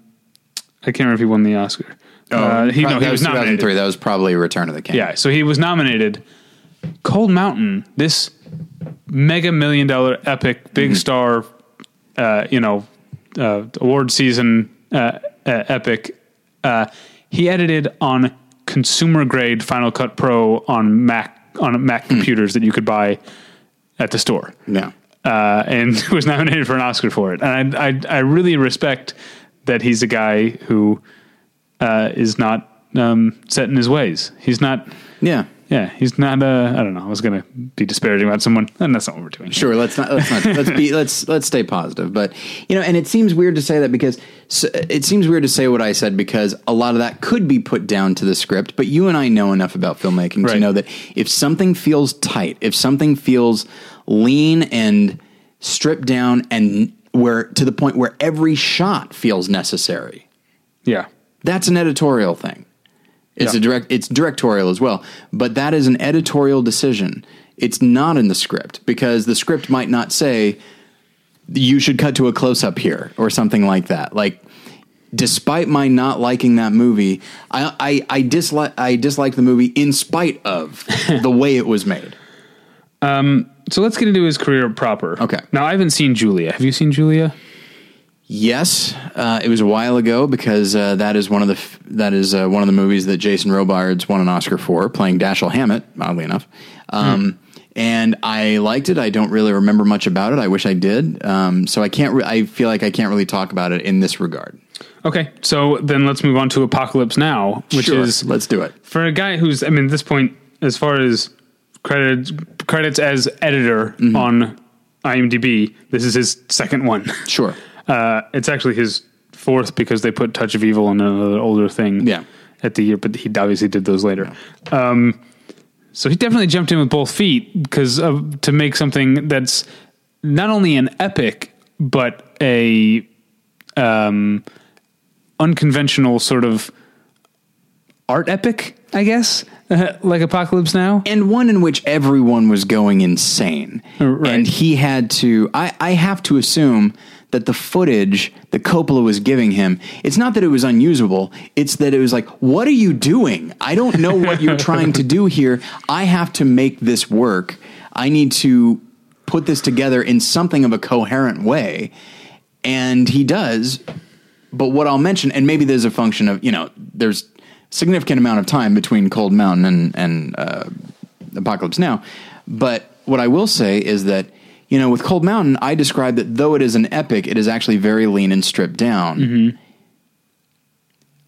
I can't remember if he won the Oscar. uh, he, no, Oh, he was nominated. 2003. That was probably Return of the King. Yeah, so he was nominated. Cold Mountain, this mega million dollar epic, big star, uh, you know, uh, award season uh, uh, epic. Uh, he edited on consumer grade Final Cut Pro on Mac on Mac computers that you could buy at the store Yeah. uh, and was nominated for an Oscar for it. And I, I, I really respect that he's a guy who uh, is not um, set in his ways. He's not. Yeah. Yeah, he's not. Uh, I don't know. I was going to be disparaging about someone, and that's not what we're doing. Sure. Let's not. Let's not. let's be. Let's let's stay positive. But you know, and it seems weird to say that because it seems weird to say what I said because a lot of that could be put down to the script. But you and I know enough about filmmaking to know that if something feels tight, if something feels lean and stripped down, and where to the point where every shot feels necessary, Yeah, that's an editorial thing. It's Yeah. a direct it's directorial as well, but that is an editorial decision. It's not in the script because the script might not say you should cut to a close up here or something like that. Like despite my not liking that movie, I I, I dislike I disliked the movie in spite of the way it was made. Um so let's get into his career proper. Okay. Now I haven't seen Julia. Have you seen Julia? Yes, uh, it was a while ago because uh, that is one of the f- that is uh, one of the movies that Jason Robards won an Oscar for, playing Dashiell Hammett. Oddly enough, um, and I liked it. I don't really remember much about it. I wish I did. Um, so I can't. Re- I feel like I can't really talk about it in this regard. Okay, so then let's move on to Apocalypse Now, which Sure, is let's do it. for a guy who's I mean at this point as far as credits credits as editor Mm-hmm. on IMDb, this is his second one. Sure. Uh, it's actually his fourth because they put Touch of Evil in another older thing. Yeah. At the year, but he obviously did those later. Um, so he definitely jumped in with both feet because to make something that's not only an epic but a um, unconventional sort of art epic, I guess, like Apocalypse Now. and one in which everyone was going insane. Right. And he had to, I, I have to assume that the footage that Coppola was giving him, it's not that it was unusable, it's that it was like, what are you doing? I don't know what you're trying to do here. I have to make this work. I need to put this together in something of a coherent way. And he does. But what I'll mention, and maybe there's a function of, you know, there's significant amount of time between Cold Mountain and, and uh, Apocalypse Now. But what I will say is that, you know, with Cold Mountain, I describe that though it is an epic, it is actually very lean and stripped down.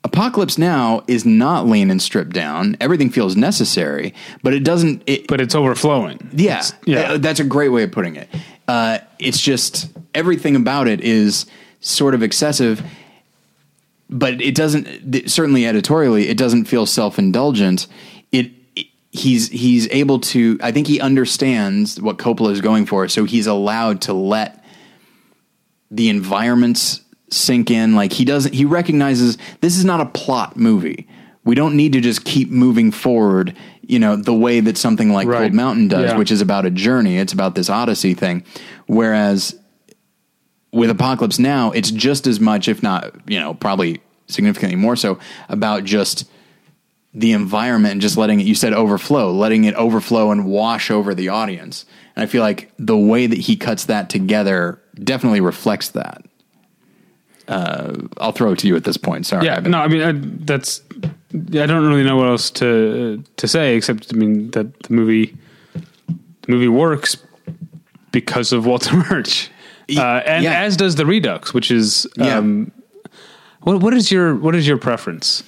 Apocalypse Now is not lean and stripped down. Everything feels necessary, but it doesn't. It, But it's overflowing. yeah, It's- yeah. Uh, that's a great way of putting it. Uh, it's just everything about it is sort of excessive, but it doesn't. Certainly, editorially, it doesn't feel self indulgent. He's he's able to. I think he understands what Coppola is going for, so he's allowed to let the environments sink in. Like he doesn't. He recognizes this is not a plot movie. We don't need to just keep moving forward, you know, the way that something like Right. Cold Mountain does, Yeah. which is about a journey. It's about this Odyssey thing. Whereas with Apocalypse Now, it's just as much, if not, you know, probably significantly more so, about just the environment and just letting it. You said overflow, letting it overflow and wash over the audience. And I feel like the way that he cuts that together definitely reflects that. Uh, I'll throw it to you at this point. Sorry. Yeah, no, I mean I, that's. I don't really know what else to to say except I mean that the movie the movie works because of Walter Murch, uh, and yeah. as does the Redux, which is Yeah. um, what what is your what is your preference?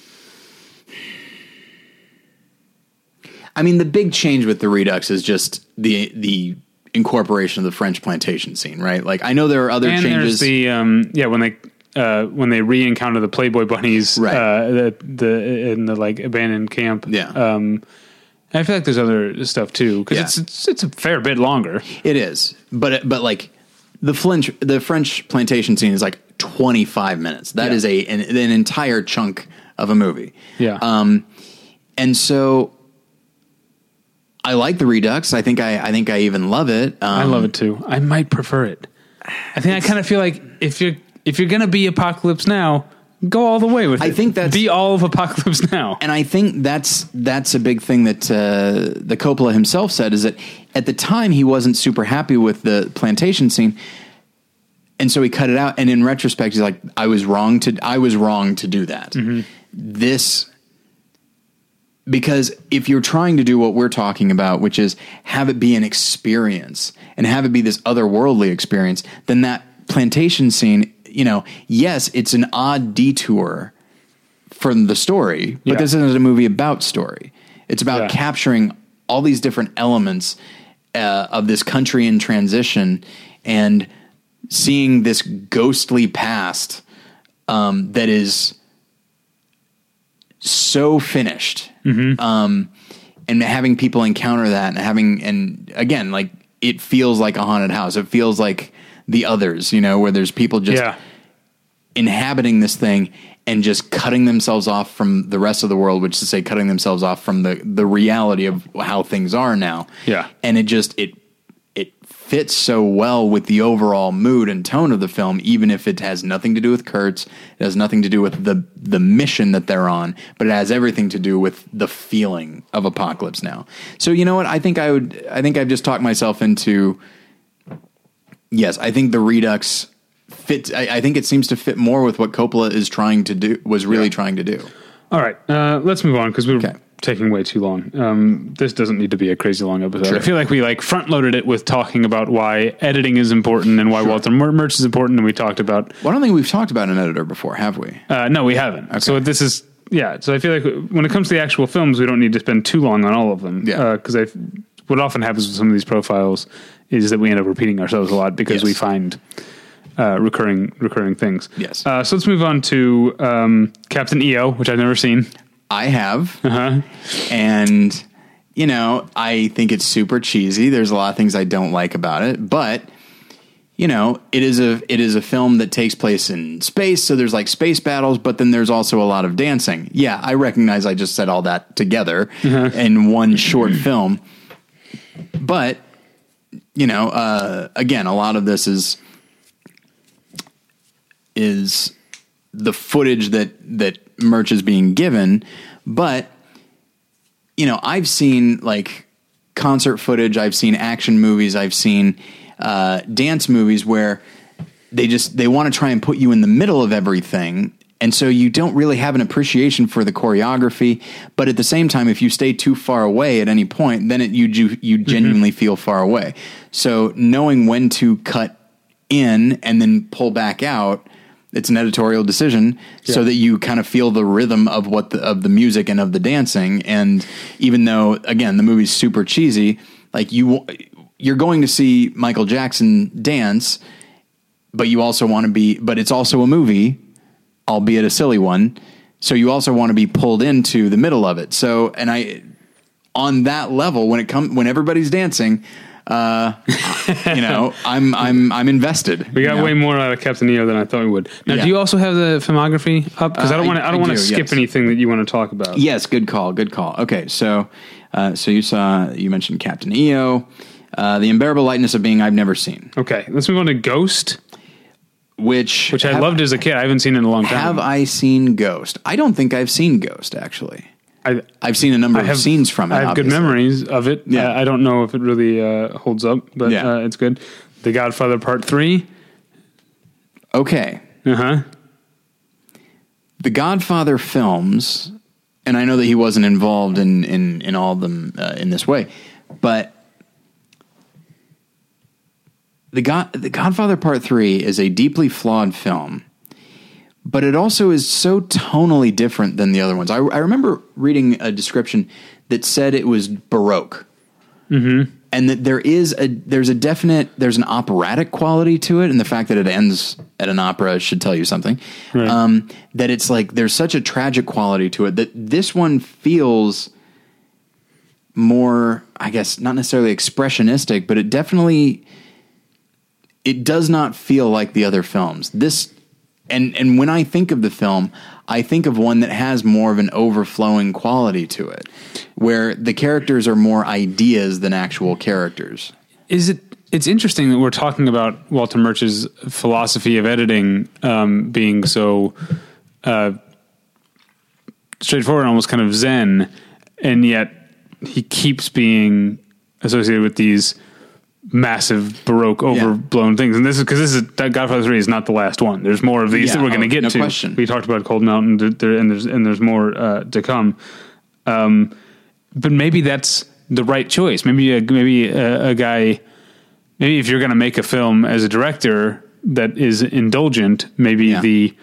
I mean, the big change with the Redux is just the the incorporation of the French plantation scene, right? Like, I know there are other and changes. the um, yeah when they uh, when they re-encounter the Playboy bunnies, Right. Uh, the the in the like abandoned camp, Yeah. Um, I feel like there's other stuff too because Yeah. it's, it's it's a fair bit longer. It is, but but like the French the French plantation scene is like twenty five minutes. That Yeah. is a an, an entire chunk of a movie. Yeah. Um, and so I like the Redux. I think I I think I even love it. Um, I love it too. I might prefer it. I think I kind of feel like if you're if you're gonna be Apocalypse Now, go all the way with I it. think that's- be all of Apocalypse Now. And I think that's that's a big thing that uh, the Coppola himself said is that at the time he wasn't super happy with the plantation scene, and so he cut it out. And in retrospect, he's like, "I was wrong to I was wrong to do that." This because if you're trying to do what we're talking about, which is have it be an experience and have it be this otherworldly experience, then that plantation scene, you know, yes, it's an odd detour from the story, but Yeah. this isn't a movie about story. It's about Yeah. capturing all these different elements uh, of this country in transition and seeing this ghostly past um, that is so finished um, and having people encounter that and having and again like it feels like a haunted house it feels like the others you know where there's people just yeah, inhabiting this thing and just cutting themselves off from the rest of the world, which is to say, cutting themselves off from the the reality of how things are now. Yeah. and it just it fits so well with the overall mood and tone of the film, even if it has nothing to do with Kurtz, it has nothing to do with the the mission that they're on, but it has everything to do with the feeling of Apocalypse Now. So you know what? I think I would. I think I've just talked myself into. Yes, I think the Redux fits. I, I think it seems to fit more with what Coppola is trying to do. Was really Yeah. trying to do. All right, uh, let's move on because we're Okay. Taking way too long. Um, this doesn't need to be a crazy long episode. Sure. I feel like we like front loaded it with talking about why editing is important and why Walter Mer- Murch is important, and we talked about. Well, I don't think we've talked about an editor before, have we? Uh, no, we haven't. So this is yeah. So I feel like when it comes to the actual films, we don't need to spend too long on all of them. Yeah. because I what often happens with some of these profiles is that we end up repeating ourselves a lot because Yes. we find. Uh, recurring, recurring things. Yes. Uh, so let's move on to um, Captain EO, which I've never seen. I have, Uh-huh. and you know, I think it's super cheesy. There's a lot of things I don't like about it, but you know, it is a it is a film that takes place in space, so there's like space battles, but then there's also a lot of dancing. Yeah, I recognize I just said all that together in one short film, but you know, uh, again, a lot of this is is the footage that that Murch is being given, but you know, I've seen like concert footage, I've seen action movies, I've seen uh, dance movies where they just they want to try and put you in the middle of everything. And so you don't really have an appreciation for the choreography, but at the same time, if you stay too far away at any point, then it, you ju- you genuinely feel far away. So knowing when to cut in and then pull back out, it's an editorial decision so that you kind of feel the rhythm of what the, of the music and of the dancing. And even though again the movie's super cheesy, like you you're going to see Michael Jackson dance, but you also want to be. But it's also a movie, albeit a silly one. So you also want to be pulled into the middle of it. So and I on that level when it come when everybody's dancing. Uh, you know, I'm I'm I'm invested. We got you know? way more out of Captain EO than I thought we would. Now, Yeah. do you also have the filmography up? Because I Uh, don't want I- to. I don't want to skip yes. anything that you want to talk about. Yes, good call. Good call. Okay, so uh, so you saw you mentioned Captain EO, uh, the unbearable lightness of being I've never seen, Okay, let's move on to Ghost, which which I have, loved as a kid. I haven't seen in a long time. Have I seen Ghost? I don't think I've seen Ghost actually. I I've seen a number I of have scenes from it. I have good memories of it. Yeah. Uh, I don't know if it really uh, holds up, but Yeah. uh, it's good. The Godfather Part Three. Okay, Uh huh. the Godfather films, and I know that he wasn't involved in in in all of them uh, in this way, but the God the Godfather Part Three is a deeply flawed film, but it also is so tonally different than the other ones. I, I remember reading a description that said it was baroque. and that there is a there's a definite there's an operatic quality to it, and the fact that it ends at an opera should tell you something. Right. Um, that it's like there's such a tragic quality to it that this one feels more, I guess, not necessarily expressionistic, but it definitely it does not feel like the other films. This and and when I think of the film, I think of one that has more of an overflowing quality to it, where the characters are more ideas than actual characters. Is it? It's interesting that we're talking about Walter Murch's philosophy of editing um, being so uh, straightforward, almost kind of zen, and yet he keeps being associated with these massive baroque overblown things and this is because this is that godfather 3 is not the last one there's more of these Yeah, that we're going to oh, get no to question. we talked about cold mountain there- there- and there's and there's more uh, to come um, but maybe that's the right choice. Maybe a, maybe a, a guy, maybe if you're going to make a film as a director that is indulgent, maybe Yeah. the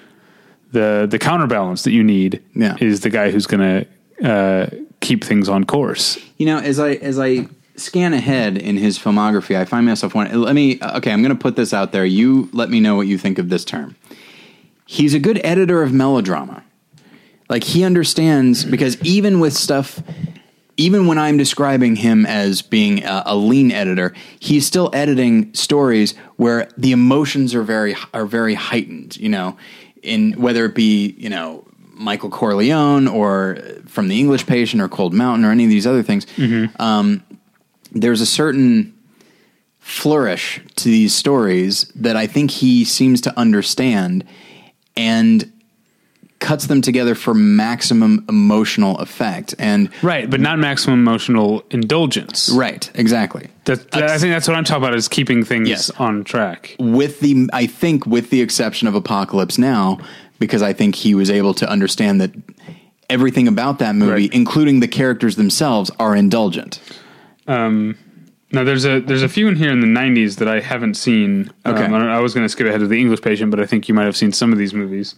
the the counterbalance that you need Yeah. is the guy who's going to uh, keep things on course. You know, as I as I scan ahead in his filmography, I find myself wondering. Let me. Okay, I'm going to put this out there. You let me know what you think of this term. He's a good editor of melodrama. Like he understands because even with stuff, even when I'm describing him as being a, a lean editor, he's still editing stories where the emotions are very are very heightened. You know, in whether it be you know Michael Corleone or from The English Patient or Cold Mountain or any of these other things. Um, there's a certain flourish to these stories that I think he seems to understand and cuts them together for maximum emotional effect. And Right, but not maximum emotional indulgence. right, exactly. That, that- I think that's what I'm talking about is keeping things Yes. on track. With the I think with the exception of Apocalypse Now because I think he was able to understand that everything about that movie Right. including the characters themselves are indulgent. Now there's a there's a few in here in the '90s that I haven't seen. Okay. Um, I, I was going to skip ahead to the English Patient, but I think you might have seen some of these movies.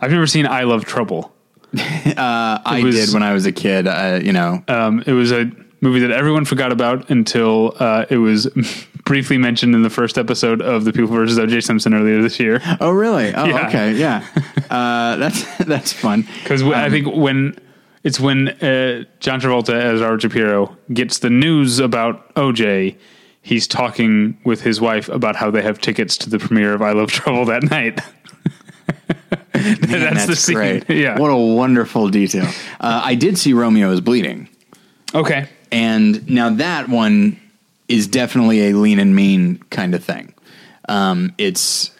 I've never seen I Love Trouble. I was- did when I was a kid, uh, you know. Um, it was a movie that everyone forgot about until uh, it was briefly mentioned in the first episode of The People versus O.J. Simpson earlier this year. oh really? Oh Yeah. okay, yeah. uh, that's that's fun. Because I think when it's when uh, John Travolta as Robert Shapiro gets the news about OJ, he's talking with his wife about how they have tickets to the premiere of I Love Trouble that night. Man, that's, the scene. great. Yeah. What a wonderful detail. Uh, I did see Romeo is Bleeding. okay. And now that one is definitely a lean and mean kind of thing. Um, it's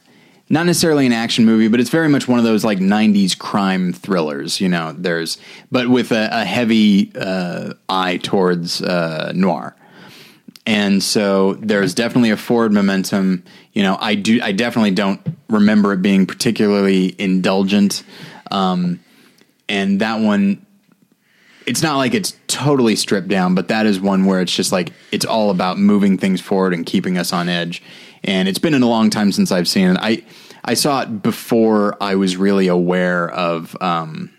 not necessarily an action movie, but it's very much one of those like '90s crime thrillers. You know, there's but with a, a heavy uh, eye towards uh, noir. And so there's definitely a forward momentum. You know, I do. I definitely don't remember it being particularly indulgent. Um, and that one it's not like it's totally stripped down, but that is one where it's just like it's all about moving things forward and keeping us on edge. And it's been in a long time since I've seen it. I I saw it before I was really aware of. Um,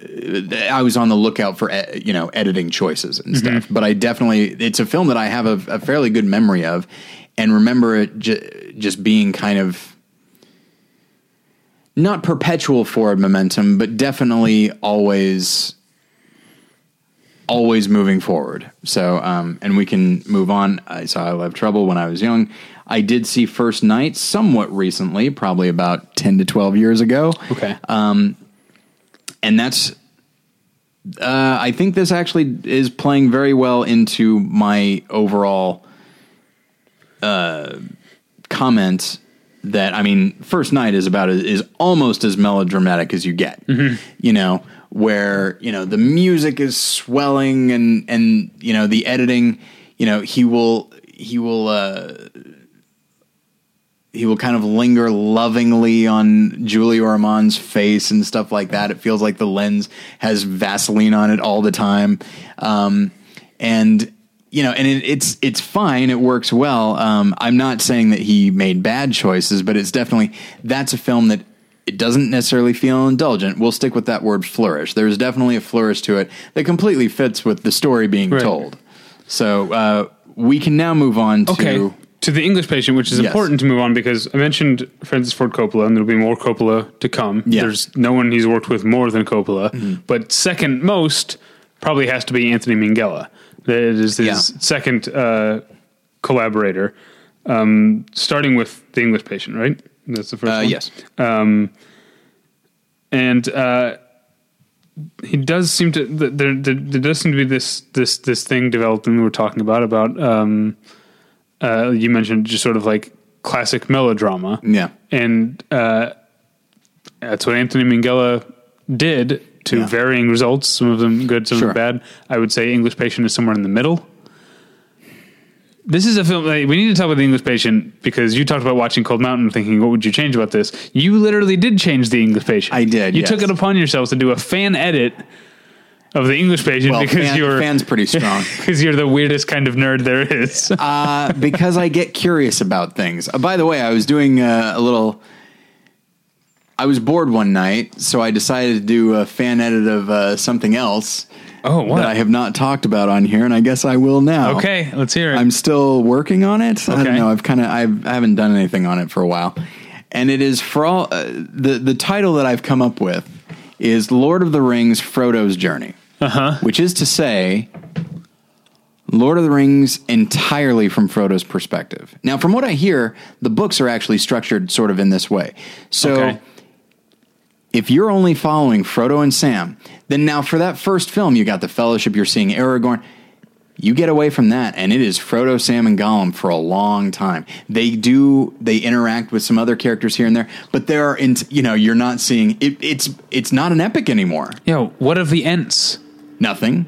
I was on the lookout for you know editing choices and stuff, but I definitely it's a film that I have a, a fairly good memory of, and remember it j- just being kind of not perpetual forward momentum, but definitely always always moving forward. So, um, and we can move on. I saw I Love Trouble when I was young. I did see First Knight somewhat recently, probably about 10 to 12 years ago. Okay. Um, And that's, uh, I think this actually is playing very well into my overall uh, comment that I mean, First Knight is about is almost as melodramatic as you get. You know, where you know the music is swelling and and you know the editing. You know, he will he will. uh he will kind of linger lovingly on Julia Ormond's face and stuff like that. It feels like the lens has Vaseline on it all the time, um, and you know, and it, it's it's fine. It works well. Um, I'm not saying that he made bad choices, but it's definitely that's a film that it doesn't necessarily feel indulgent. We'll stick with that word flourish. There's definitely a flourish to it that completely fits with the story being Right. told. So uh, we can now move on to. Okay. To the English patient, which is Yes. important to move on because I mentioned Francis Ford Coppola, and there'll be more Coppola to come. Yeah. There's no one he's worked with more than Coppola, but second most probably has to be Anthony Minghella. That is his Yeah. second uh, collaborator, um, starting with the English patient, right? That's the first Uh, one. yes. and uh, he does seem to there, there there does seem to be this this this thing developing we were talking about about um uh you mentioned just sort of like classic melodrama Yeah. and uh that's what Anthony Minghella did to Yeah. varying results some of them good some Sure. of them bad I would say English Patient is somewhere in the middle this is a film like, we need to talk about the English Patient because you talked about watching Cold Mountain thinking what would you change about this you literally did change the English Patient I did, you yes. took it upon yourself to do a fan edit of the English Patient Well, because fan- you're fan's pretty strong. because you're the weirdest kind of nerd there is. uh, because I get curious about things. Uh, by the way, I was doing uh, a little. I was bored one night, so I decided to do a fan edit of uh, something else oh, what? that I have not talked about on here, and I guess I will now. okay, let's hear it. I'm still working on it. I Okay. don't know. I've kind of I've I haven't done anything on it for a while, and it is for all uh, the the title that I've come up with is Lord of the Rings: Frodo's Journey, uh-huh. which is to say. Lord of the Rings entirely from Frodo's perspective. Now, from what I hear, the books are actually structured sort of in this way. So, Okay. If you're only following Frodo and Sam, then now for that first film, you got the Fellowship, you're seeing Aragorn. You get away from that, and it is Frodo, Sam, and Gollum for a long time. They do they interact with some other characters here and there, but there are, in, you know, you're not seeing it, it's it's not an epic anymore. Yo, what of the Ents? Nothing.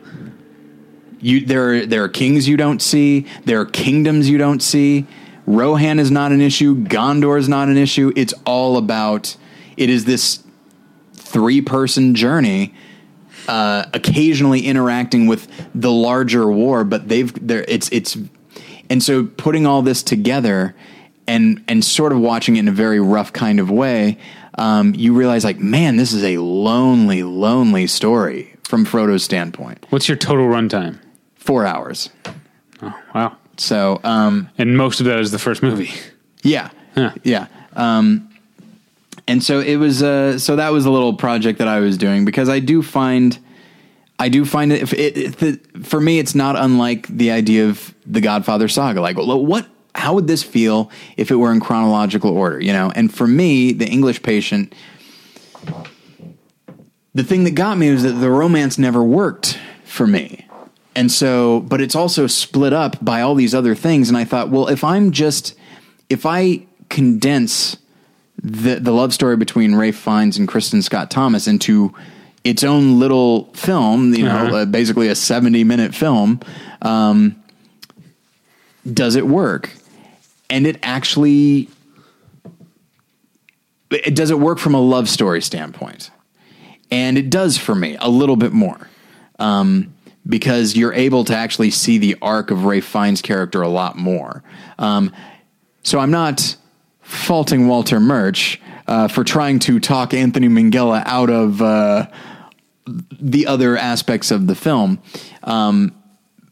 You there are, there are kings you don't see. There are kingdoms you don't see. Rohan is not an issue. Gondor is not an issue. It's all about. It is this three person journey. Uh, occasionally interacting with the larger war, but they've there. It's it's, and so putting all this together, and and sort of watching it in a very rough kind of way, um, you realize like, man, this is a lonely, lonely story from Frodo's standpoint. What's your total runtime? Four hours. Wow. So, um, And most of that is the first movie. yeah, Huh. yeah. Um, and so it was. Uh, so that was a little project that I was doing because I do find, I do find it. It, it the, for me, it's not unlike the idea of the Godfather saga. Like, what? How would this feel if it were in chronological order? You know. And for me, the English Patient. The thing that got me was that the romance never worked for me. And so, but it's also split up by all these other things. And I thought, well, if I'm just, if I condense the the love story between Ralph Fiennes and Kristin Scott Thomas into its own little film, you know, Uh-huh. uh, basically a seventy minute film, um, does it work? And it actually, it does it work from a love story standpoint? And it does for me a little bit more. Um, because you're able to actually see the arc of Ralph Fiennes' character a lot more. Um, so I'm not faulting Walter Murch uh, for trying to talk Anthony Minghella out of uh, the other aspects of the film. Um,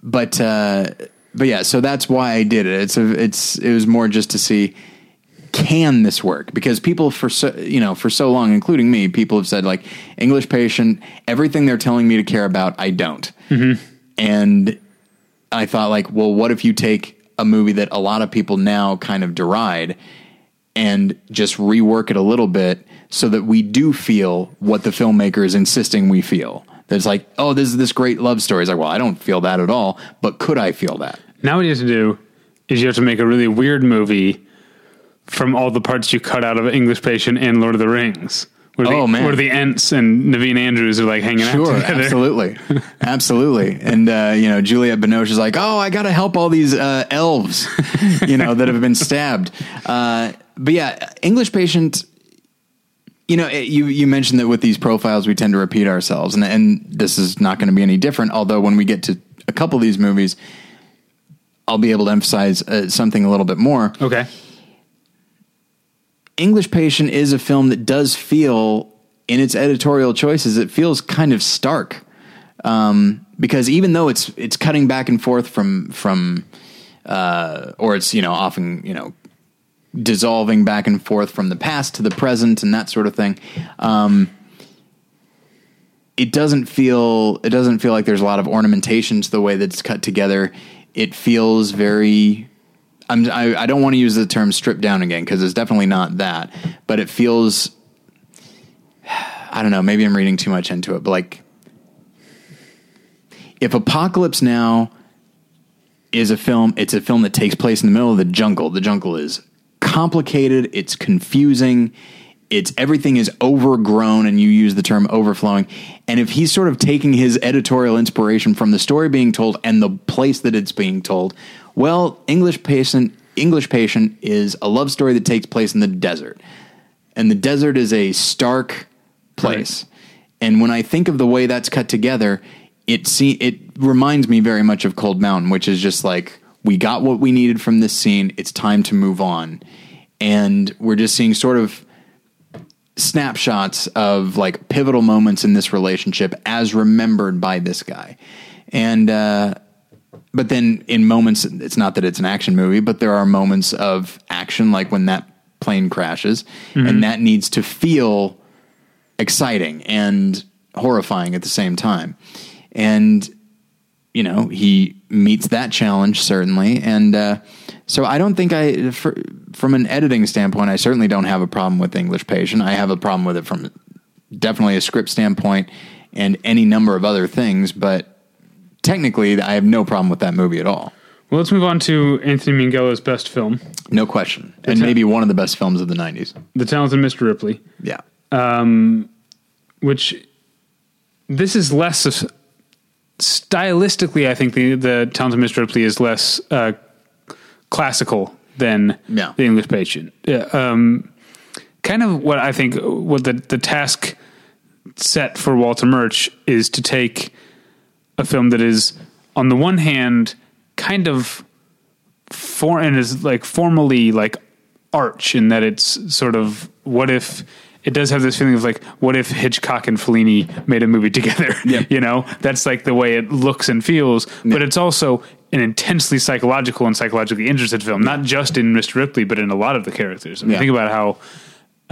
but uh, but yeah, so that's why I did it. It's a, it's it was more just to see can this work because people for so you know for so long including me people have said like english patient everything they're telling me to care about i don't and i thought like well what if you take a movie that a lot of people now kind of deride and just rework it a little bit so that we do feel what the filmmaker is insisting we feel That it's like oh this is this great love story it's like well i don't feel that at all but could i feel that Now what you have to do is you have to make a really weird movie from all the parts you cut out of English Patient and Lord of the Rings. Where the, Oh, man. where the Ents and Naveen Andrews are like hanging Sure, out together. absolutely, absolutely. And uh, you know, Juliette Binoche is like, "Oh, I got to help all these uh, elves, you know, that have been stabbed." Uh, but yeah, English Patient. You know, it- you you mentioned that with these profiles, we tend to repeat ourselves, and and this is not going to be any different. Although when we get to a couple of these movies, I'll be able to emphasize uh, something a little bit more. Okay. English Patient is a film that does feel, in its editorial choices, it feels kind of stark. Um, because even though it's it's cutting back and forth from from, uh, or it's you know often you know dissolving back and forth from the past to the present and that sort of thing. Um, it doesn't feel it doesn't feel like there's a lot of ornamentation to the way that it's cut together. It feels very. I'm, I, I don't want to use the term stripped down again because it's definitely not that, but it feels. I don't know. Maybe I'm reading too much into it, but like, if Apocalypse Now is a film, it's a film that takes place in the middle of the jungle. The jungle is complicated. It's confusing. It's everything is overgrown, and you use the term overflowing. And if he's sort of taking his editorial inspiration from the story being told and the place that it's being told, well, English Patient, English Patient is a love story that takes place in the desert, and the desert is a stark place. And when I think of the way that's cut together, it see it reminds me very much of Cold Mountain, which is just like we got what we needed from this scene. It's time to move on, and we're just seeing sort of snapshots of like pivotal moments in this relationship as remembered by this guy, and. uh but then in moments it's not that it's an action movie but there are moments of action like when that plane crashes and that needs to feel exciting and horrifying at the same time. And you know he meets that challenge certainly. And uh, so i don't think i for, from an editing standpoint i certainly don't have a problem with english patient i have a problem with it from definitely a script standpoint and any number of other things but technically i have no problem with that movie at all Well, let's move on to Anthony Minghella's best film, no question and a- maybe one of the best films of the 90s The Talented Mr. Ripley, yeah which this is less of, stylistically. I think the the Talented Mr. Ripley is less uh, classical than the English Patient. Yeah, um, kind of what I think what the the task set for Walter Murch is to take a film that is on the one hand kind of for and is like formally like arch in that it's sort of what if it does have this feeling of like what if Hitchcock and Fellini made a movie together Yep. you know that's like the way it looks and feels but it's also an intensely psychological and psychologically interested film not just in Mr. Ripley but in a lot of the characters I mean Yeah. think about how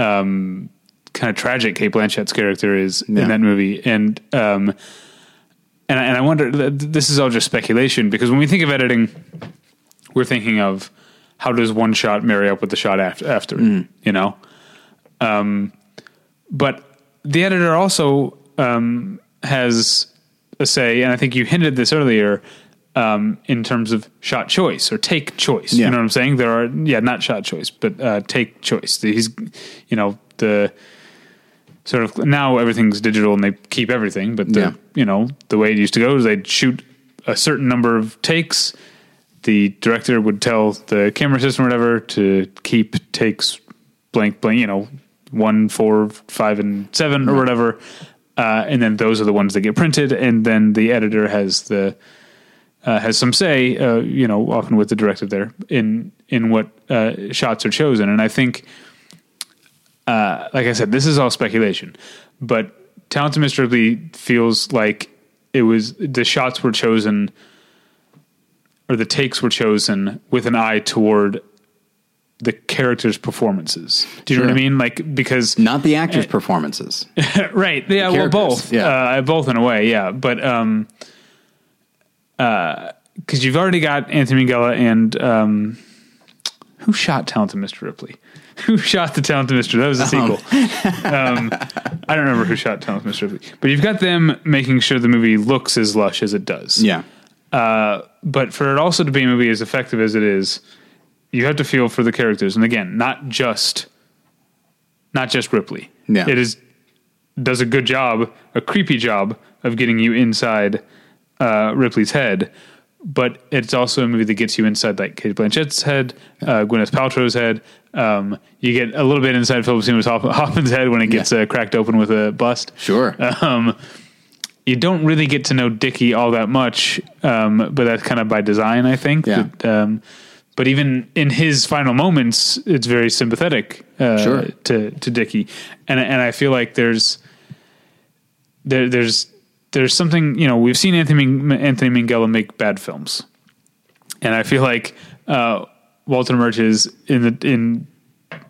um, kind of tragic Cate Blanchett's character is Yeah. in that movie and um, and I, and I wonder this is all just speculation because when we think of editing we're thinking of how does one shot marry up with the shot after, after it, you know? Um, but the editor also um, has a say, and I think you hinted this earlier um, in terms of shot choice or take choice. Yeah. You know what I'm saying? There are, yeah, not shot choice, but uh, take choice. He's, you know, the sort of now everything's digital and they keep everything, but the, Yeah. you know, the way it used to go is they'd shoot a certain number of takes. The director would tell the camera system or whatever to keep takes blank, blank, you know, one, four, five, and seven or whatever. Uh, and then those are the ones that get printed. And then the editor has the, uh, has some say, uh, you know, often with the directive there in, in what, uh, shots are chosen. And I think, uh, like I said, this is all speculation, but Talented Mr. Ripley feels like it was the shots were chosen or the takes were chosen with an eye toward the characters' performances. Do you know what I mean? Like because not the actors performances right, yeah, well, both, yeah. uh, both in a way, yeah, but um, uh, because you've already got Anthony Minghella and um, who shot Talented Mr. Ripley? Who shot the Talented Mr. That was the sequel. um, I don't remember who shot Talented Mr. Ripley, but you've got them making sure the movie looks as lush as it does. yeah Uh, but for it also to be a movie as effective as it is, you have to feel for the characters, and again, not just not just Ripley. Yeah. it is does a good job, a creepy job of getting you inside uh, Ripley's head. But it's also a movie that gets you inside like Cate Blanchett's head, uh, Gwyneth Paltrow's head. Um, you get a little bit inside Philip Seymour Hoffman's head when it gets uh, cracked open with a bust. Sure. Um, you don't really get to know Dickie all that much, um, but that's kind of by design, I think. Yeah. That, um, but even in his final moments, it's very sympathetic uh, Sure. to to Dickie, and and I feel like there's there there's there's something you know we've seen Anthony Anthony Minghella make bad films, and I feel like uh, Walter Murch is in the in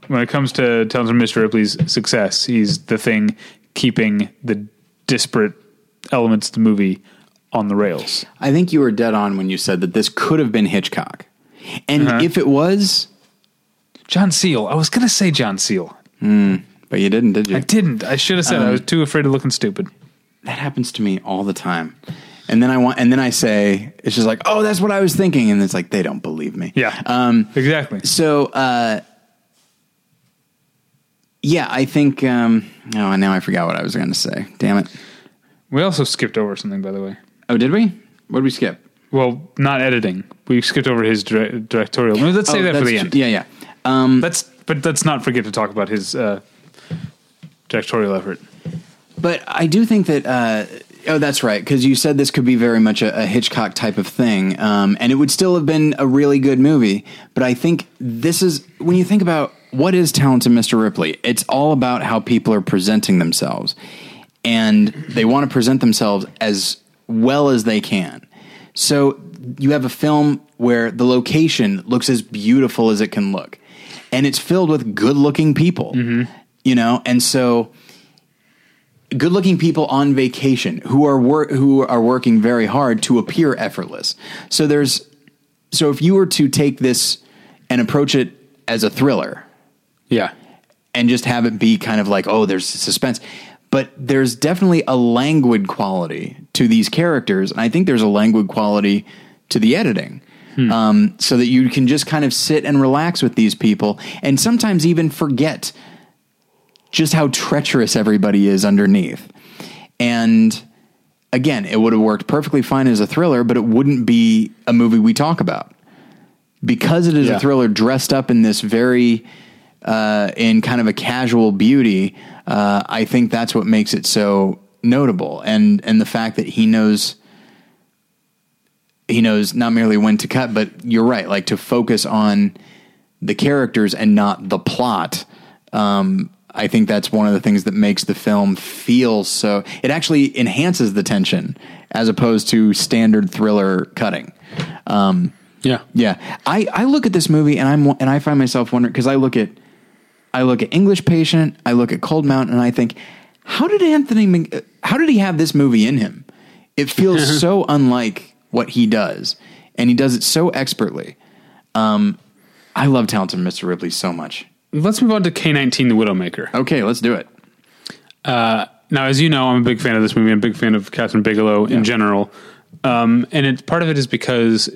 when it comes to Talented Mr. Ripley's success, he's the thing keeping the disparate elements of the movie on the rails. I think you were dead on when you said that this could have been Hitchcock. And Uh-huh. if it was, John Seale. I was going to say John Seale. but you didn't, did you? I didn't. I should have said. I was too afraid of looking stupid. That happens to me all the time. And then I want, and then I say, it's just like, oh, that's what I was thinking. And it's like, they don't believe me. Yeah. Um, exactly. so, uh, yeah, I think, um, oh, now I forgot what I was going to say. Damn it. We also skipped over something, by the way. Oh, did we? What did we skip? Well, not editing. We skipped over his dire- directorial. Let's say Oh, that for the end. Yeah, yeah. Um, Let's, but let's not forget to talk about his uh, directorial effort. But I do think that. Uh, oh, that's right. Because you said this could be very much a, a Hitchcock type of thing, um, and it would still have been a really good movie. But I think this is when you think about what is Talented Mr. Ripley. It's all about how people are presenting themselves, and they want to present themselves as well as they can. So you have a film where the location looks as beautiful as it can look, and it's filled with good-looking people. You know, and so good-looking people on vacation who are wor- who are working very hard to appear effortless. So there's so if you were to take this and approach it as a thriller Yeah. and just have it be kind of like oh there's suspense but there's definitely a languid quality to these characters and I think there's a languid quality to the editing. Um, so that you can just kind of sit and relax with these people and sometimes even forget just how treacherous everybody is underneath. And again, it would have worked perfectly fine as a thriller, but it wouldn't be a movie we talk about because it is Yeah. a thriller dressed up in this very uh, in kind of a casual beauty. Uh, I think that's what makes it so notable, and and the fact that he knows he knows not merely when to cut, but you're right, like to focus on the characters and not the plot. Um, I think that's one of the things that makes the film feel so. It actually enhances the tension as opposed to standard thriller cutting. Um, Yeah. yeah, I, I look at this movie and I'm and I find myself wondering because I look at I look at English Patient, I look at Cold Mountain, and I think, how did Anthony? How did he have this movie in him? It feels so unlike what he does, and he does it so expertly. Um, I love Talented Mr. Ripley so much. Let's move on to K19, The Widowmaker. Okay, let's do it. Now, as you know, I'm a big fan of this movie. I'm a big fan of Kathryn Bigelow in general. Um, and it, part of it is because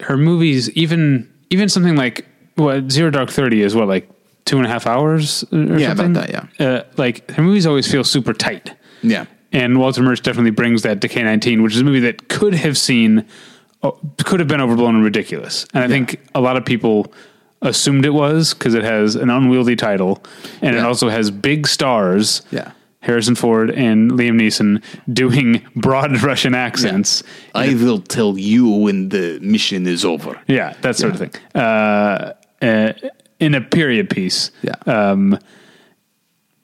her movies, even even something like what Zero Dark Thirty is what like two and a half hours or Yeah, about that, yeah. Uh, like her movies always feel super tight. Yeah, And Walter Murch definitely brings that to K19, which is a movie that could have seen, oh, could have been overblown and ridiculous. And I think a lot of people assumed it was because it has an unwieldy title and it also has big stars. Yeah. Harrison Ford and Liam Neeson doing broad Russian accents. I will tell you when the mission is over. Yeah, that sort of thing. Uh, uh, in a period piece. Yeah. Um,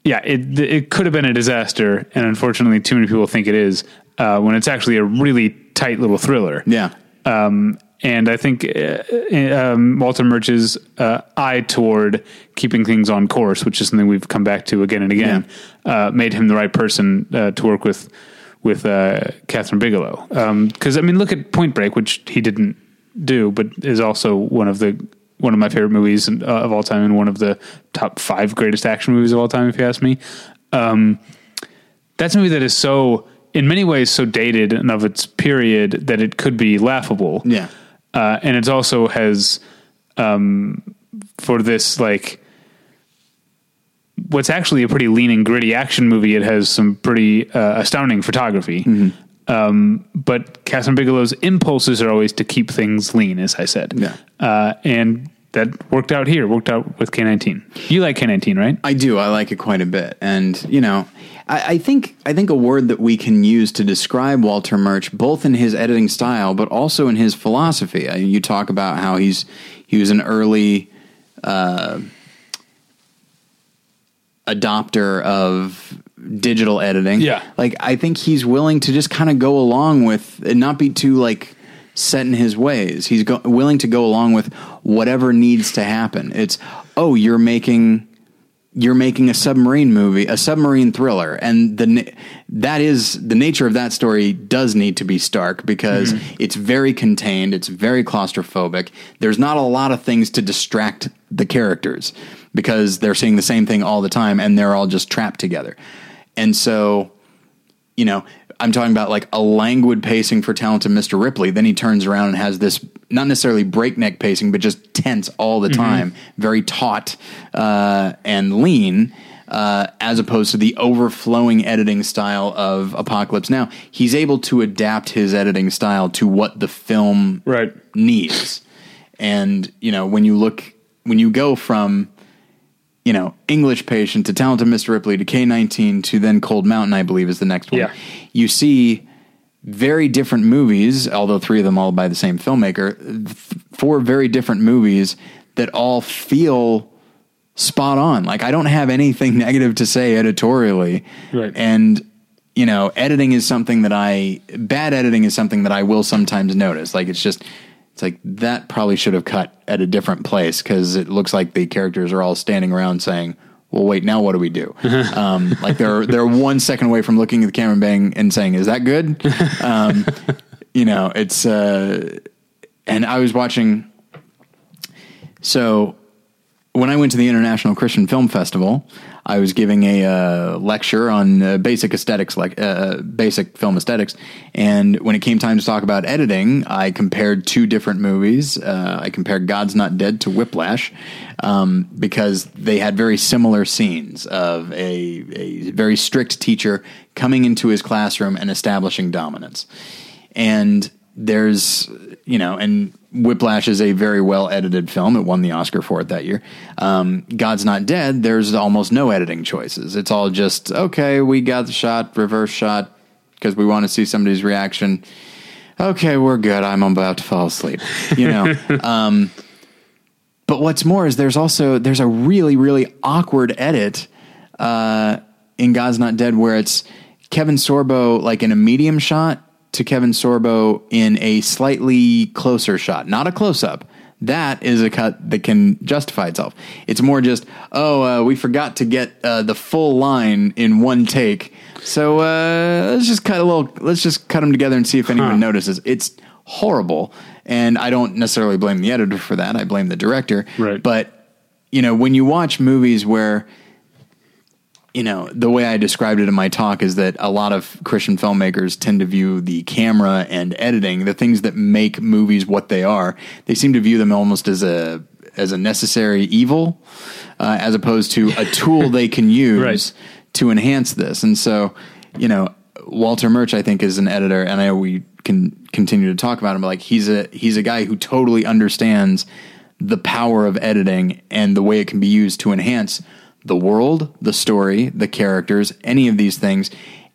yeah, it it could have been a disaster, and unfortunately, too many people think it is. Uh, when it's actually a really tight little thriller. Yeah, Um, and I think uh, um, Walter Murch's uh, eye toward keeping things on course, which is something we've come back to again and again, uh, made him the right person uh, to work with with uh, Kathryn Bigelow. Because I mean, look at Point Break, which he didn't do, but is also one of the one of my favorite movies uh, of all time, and one of the top five greatest action movies of all time, if you ask me. Um, that's a movie that is so, in many ways, so dated and of its period that it could be laughable. yeah, uh, and it also has um, for this like what's actually a pretty lean and gritty action movie. It has some pretty uh, astounding photography. Um, but Kathryn Bigelow's impulses are always to keep things lean, as I said. Yeah. Uh, and that worked out here, worked out with K19. You like K19, right? I do. I like it quite a bit, and you know, I, I think I think a word that we can use to describe Walter Murch, both in his editing style, but also in his philosophy. I, you talk about how he's he was an early uh, adopter of digital editing. Yeah. like I think he's willing to just kind of go along with and not be too like set in his ways. He's go- willing to go along with whatever needs to happen. It's oh, you're making you're making a submarine movie, a submarine thriller, and the that is the nature of that story does need to be stark because mm-hmm. it's very contained, it's very claustrophobic. There's not a lot of things to distract the characters because they're seeing the same thing all the time and they're all just trapped together. And so, you know, I'm talking about like a languid pacing for talented Mr. Ripley. Then he turns around and has this not necessarily breakneck pacing, but just tense all the time, very taut uh, and lean, uh, as opposed to the overflowing editing style of Apocalypse Now. He's able to adapt his editing style to what the film Right. needs. And, you know, when you look, when you go from, you know, English Patient to Talented Mr. Ripley to K19 to then Cold Mountain, I believe is the next one. Yeah. You see very different movies, although three of them all by the same filmmaker, th- four very different movies that all feel spot on. Like I don't have anything negative to say editorially. Right. And you know, editing is something that I bad editing is something that I will sometimes notice. Like it's just it's like that probably should have cut at a different place because it looks like the characters are all standing around saying, "Well, wait, now what do we do?" um, like they're they're one second away from looking at the camera and bang and saying, "Is that good?" Um, you know, it's uh, and I was watching. So when I went to the International Christian Film Festival, I was giving a uh, lecture on uh, basic aesthetics, like uh, basic film aesthetics. And when it came time to talk about editing, I compared two different movies. Uh, I compared God's Not Dead to Whiplash um, because they had very similar scenes of a, a very strict teacher coming into his classroom and establishing dominance. And there's you know and whiplash is a very well edited film. It won the oscar for it that year. Um, god's not dead there's almost no editing choices. It's all just okay we got the shot reverse shot because we want to see somebody's reaction. Okay we're good i'm about to fall asleep you know? Um, but what's more is there's also there's a really really awkward edit uh, in God's Not Dead where it's Kevin Sorbo like in a medium shot to Kevin Sorbo in a slightly closer shot, not a close up. That is a cut that can justify itself. It's more just, oh, uh, we forgot to get uh, the full line in one take, so uh, let's just cut a little. Let's just cut them together and see if anyone notices. It's horrible, and I don't necessarily blame the editor for that. I blame the director. Right. But you know, when you watch movies where you know, the way I described it in my talk is that a lot of Christian filmmakers tend to view the camera and editing, the things that make movies what they are, they seem to view them almost as a as a necessary evil, uh, as opposed to a tool they can use Right. to enhance this. And so, you know, Walter Murch, I think, is an editor, and I know we can continue to talk about him. But like, he's a he's a guy who totally understands the power of editing and the way it can be used to enhance the world, the story, the characters, any of these things,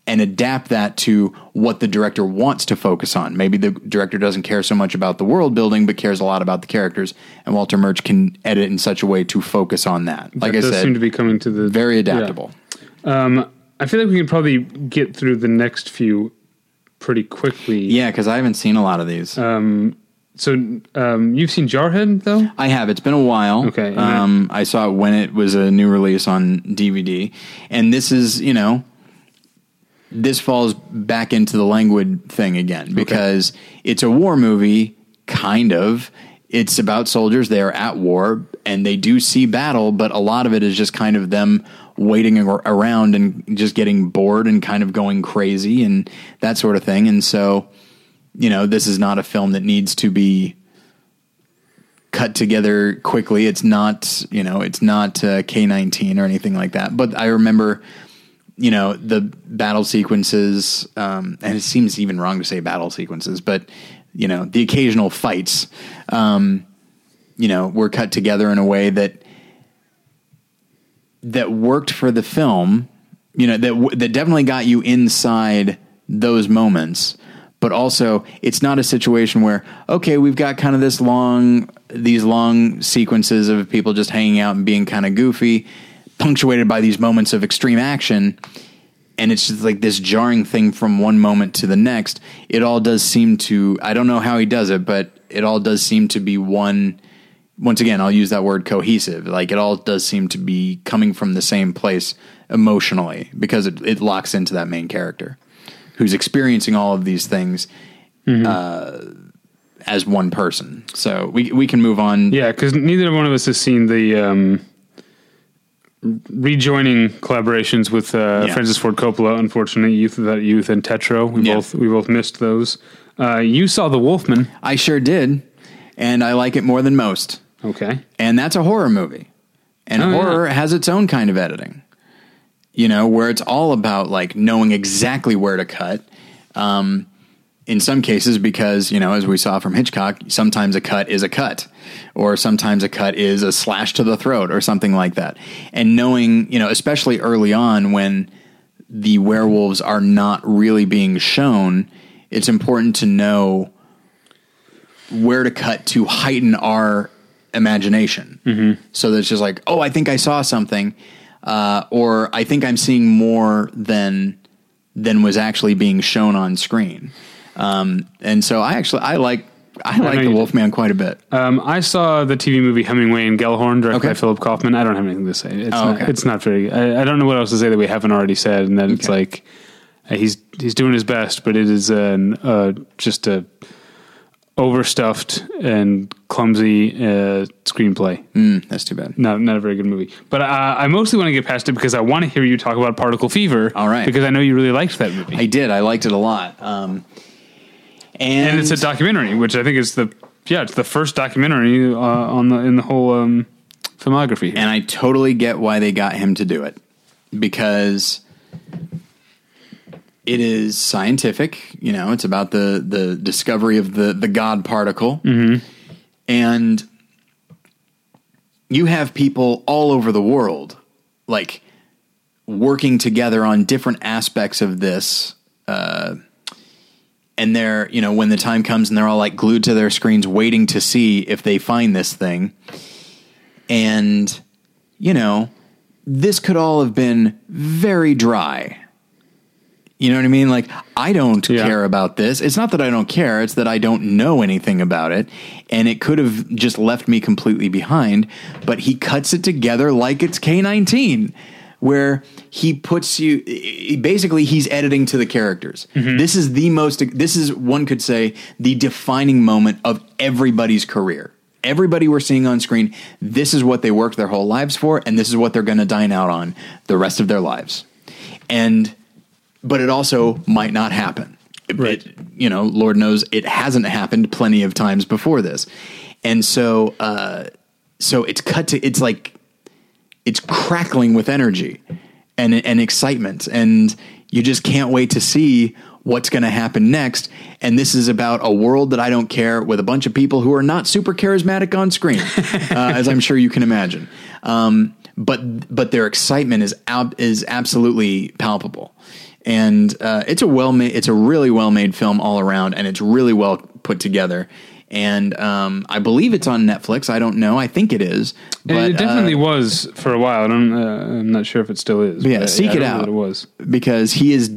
and adapt that to what the director wants to focus on. Maybe the director doesn't care so much about the world building, but cares a lot about the characters. And Walter Murch can edit in such a way to focus on that. Like that I does said, seem to be coming to the very yeah. adaptable. Um, I feel like we can probably get through the next few pretty quickly. Yeah, because I haven't seen a lot of these. So um, you've seen Jarhead though? I have. It's been a while. Okay, Um, I saw it when it was a new release on DVD, and this is you know, this falls back into the languid thing again because it's a war movie, kind of. It's about soldiers. They are at war and they do see battle, but a lot of it is just kind of them waiting ar- around and just getting bored and kind of going crazy and that sort of thing. And so, you know, this is not a film that needs to be cut together quickly. It's not, you know, it's not uh, K19 or anything like that. But I remember, you know, the battle sequences, um, and it seems even wrong to say battle sequences, but, you know, the occasional fights, um, you know, were cut together in a way that that worked for the film, you know, that w- that definitely got you inside those moments. But also, it's not a situation where okay, we've got kind of this long, these long sequences of people just hanging out and being kind of goofy, punctuated by these moments of extreme action, and it's just like this jarring thing from one moment to the next. It all does seem to. I don't know how he does it, but it all does seem to be one once again, I'll use that word cohesive. Like it all does seem to be coming from the same place emotionally because it, it locks into that main character who's experiencing all of these things uh, as one person. So we we can move on. Yeah, because neither one of us has seen the um, rejoining collaborations with uh, Yeah. Francis Ford Coppola. Unfortunately, Youth Without Youth and Tetro. We Yeah. both we both missed those. Uh, you saw The Wolfman. I sure did, and I like it more than most. Okay. and that's a horror movie. And Oh, horror has its own kind of editing, you know, where it's all about like knowing exactly where to cut. Um, in some cases, because you know, as we saw from Hitchcock, sometimes a cut is a cut, or sometimes a cut is a slash to the throat, or something like that. And knowing, you know, especially early on when the werewolves are not really being shown, it's important to know where to cut to heighten our imagination. Mm-hmm. So that it's just like, oh, I think I saw something, uh, or I think I'm seeing more than than was actually being shown on screen. Um, and so I actually I like I like the. Wolfman quite a bit. Um, I saw the TV movie Hemingway and Gellhorn, directed Okay. by Philip Kaufman. I don't have anything to say. It's, Oh, not, okay. it's not very. I, I don't know what else to say that we haven't already said, and that it's like uh, he's he's doing his best, but it is an, uh, just a overstuffed and clumsy uh, screenplay. Mm, that's too bad. Not not a very good movie. But uh, I mostly want to get past it because I want to hear you talk about Particle Fever. All right. because I know you really liked that movie, I did. I liked it a lot. Um, and, and it's a documentary, which I think is the yeah, it's the first documentary uh, on the in the whole um, filmography. and I totally get why they got him to do it because it is scientific. You know, it's about the the discovery of the the God particle, and you have people all over the world like working together on different aspects of this. Uh, and they're, you know, when the time comes and they're all like glued to their screens waiting to see if they find this thing. And, you know, this could all have been very dry. You know what I mean? Like, I don't Yeah. care about this. It's not that I don't care, it's that I don't know anything about it. And it could have just left me completely behind. But he cuts it together like it's K19, where he puts you basically, he's editing to the characters. Mm-hmm. This is the most, this is, one could say, the defining moment of everybody's career. Everybody we're seeing on screen, this is what they worked their whole lives for, and this is what they're going to dine out on the rest of their lives. And but it also might not happen. Right. it- you know, Lord knows it hasn't happened plenty of times before this, and so uh, so it's cut to it's like it's crackling with energy and and excitement, and you just can't wait to see what's going to happen next. And this is about a world that I don't care with a bunch of people who are not super charismatic on screen, uh, as I'm sure you can imagine. Um, but but their excitement is ab- is absolutely palpable, and uh, it's a well made it's a really well made film all around, and it's really well put together. And um, I believe it's on Netflix. I don't know. I think it is. But, it definitely uh, was for a while. I don't. Uh, I'm not sure if it still is. yeah, but seek I it out. It was. because he is,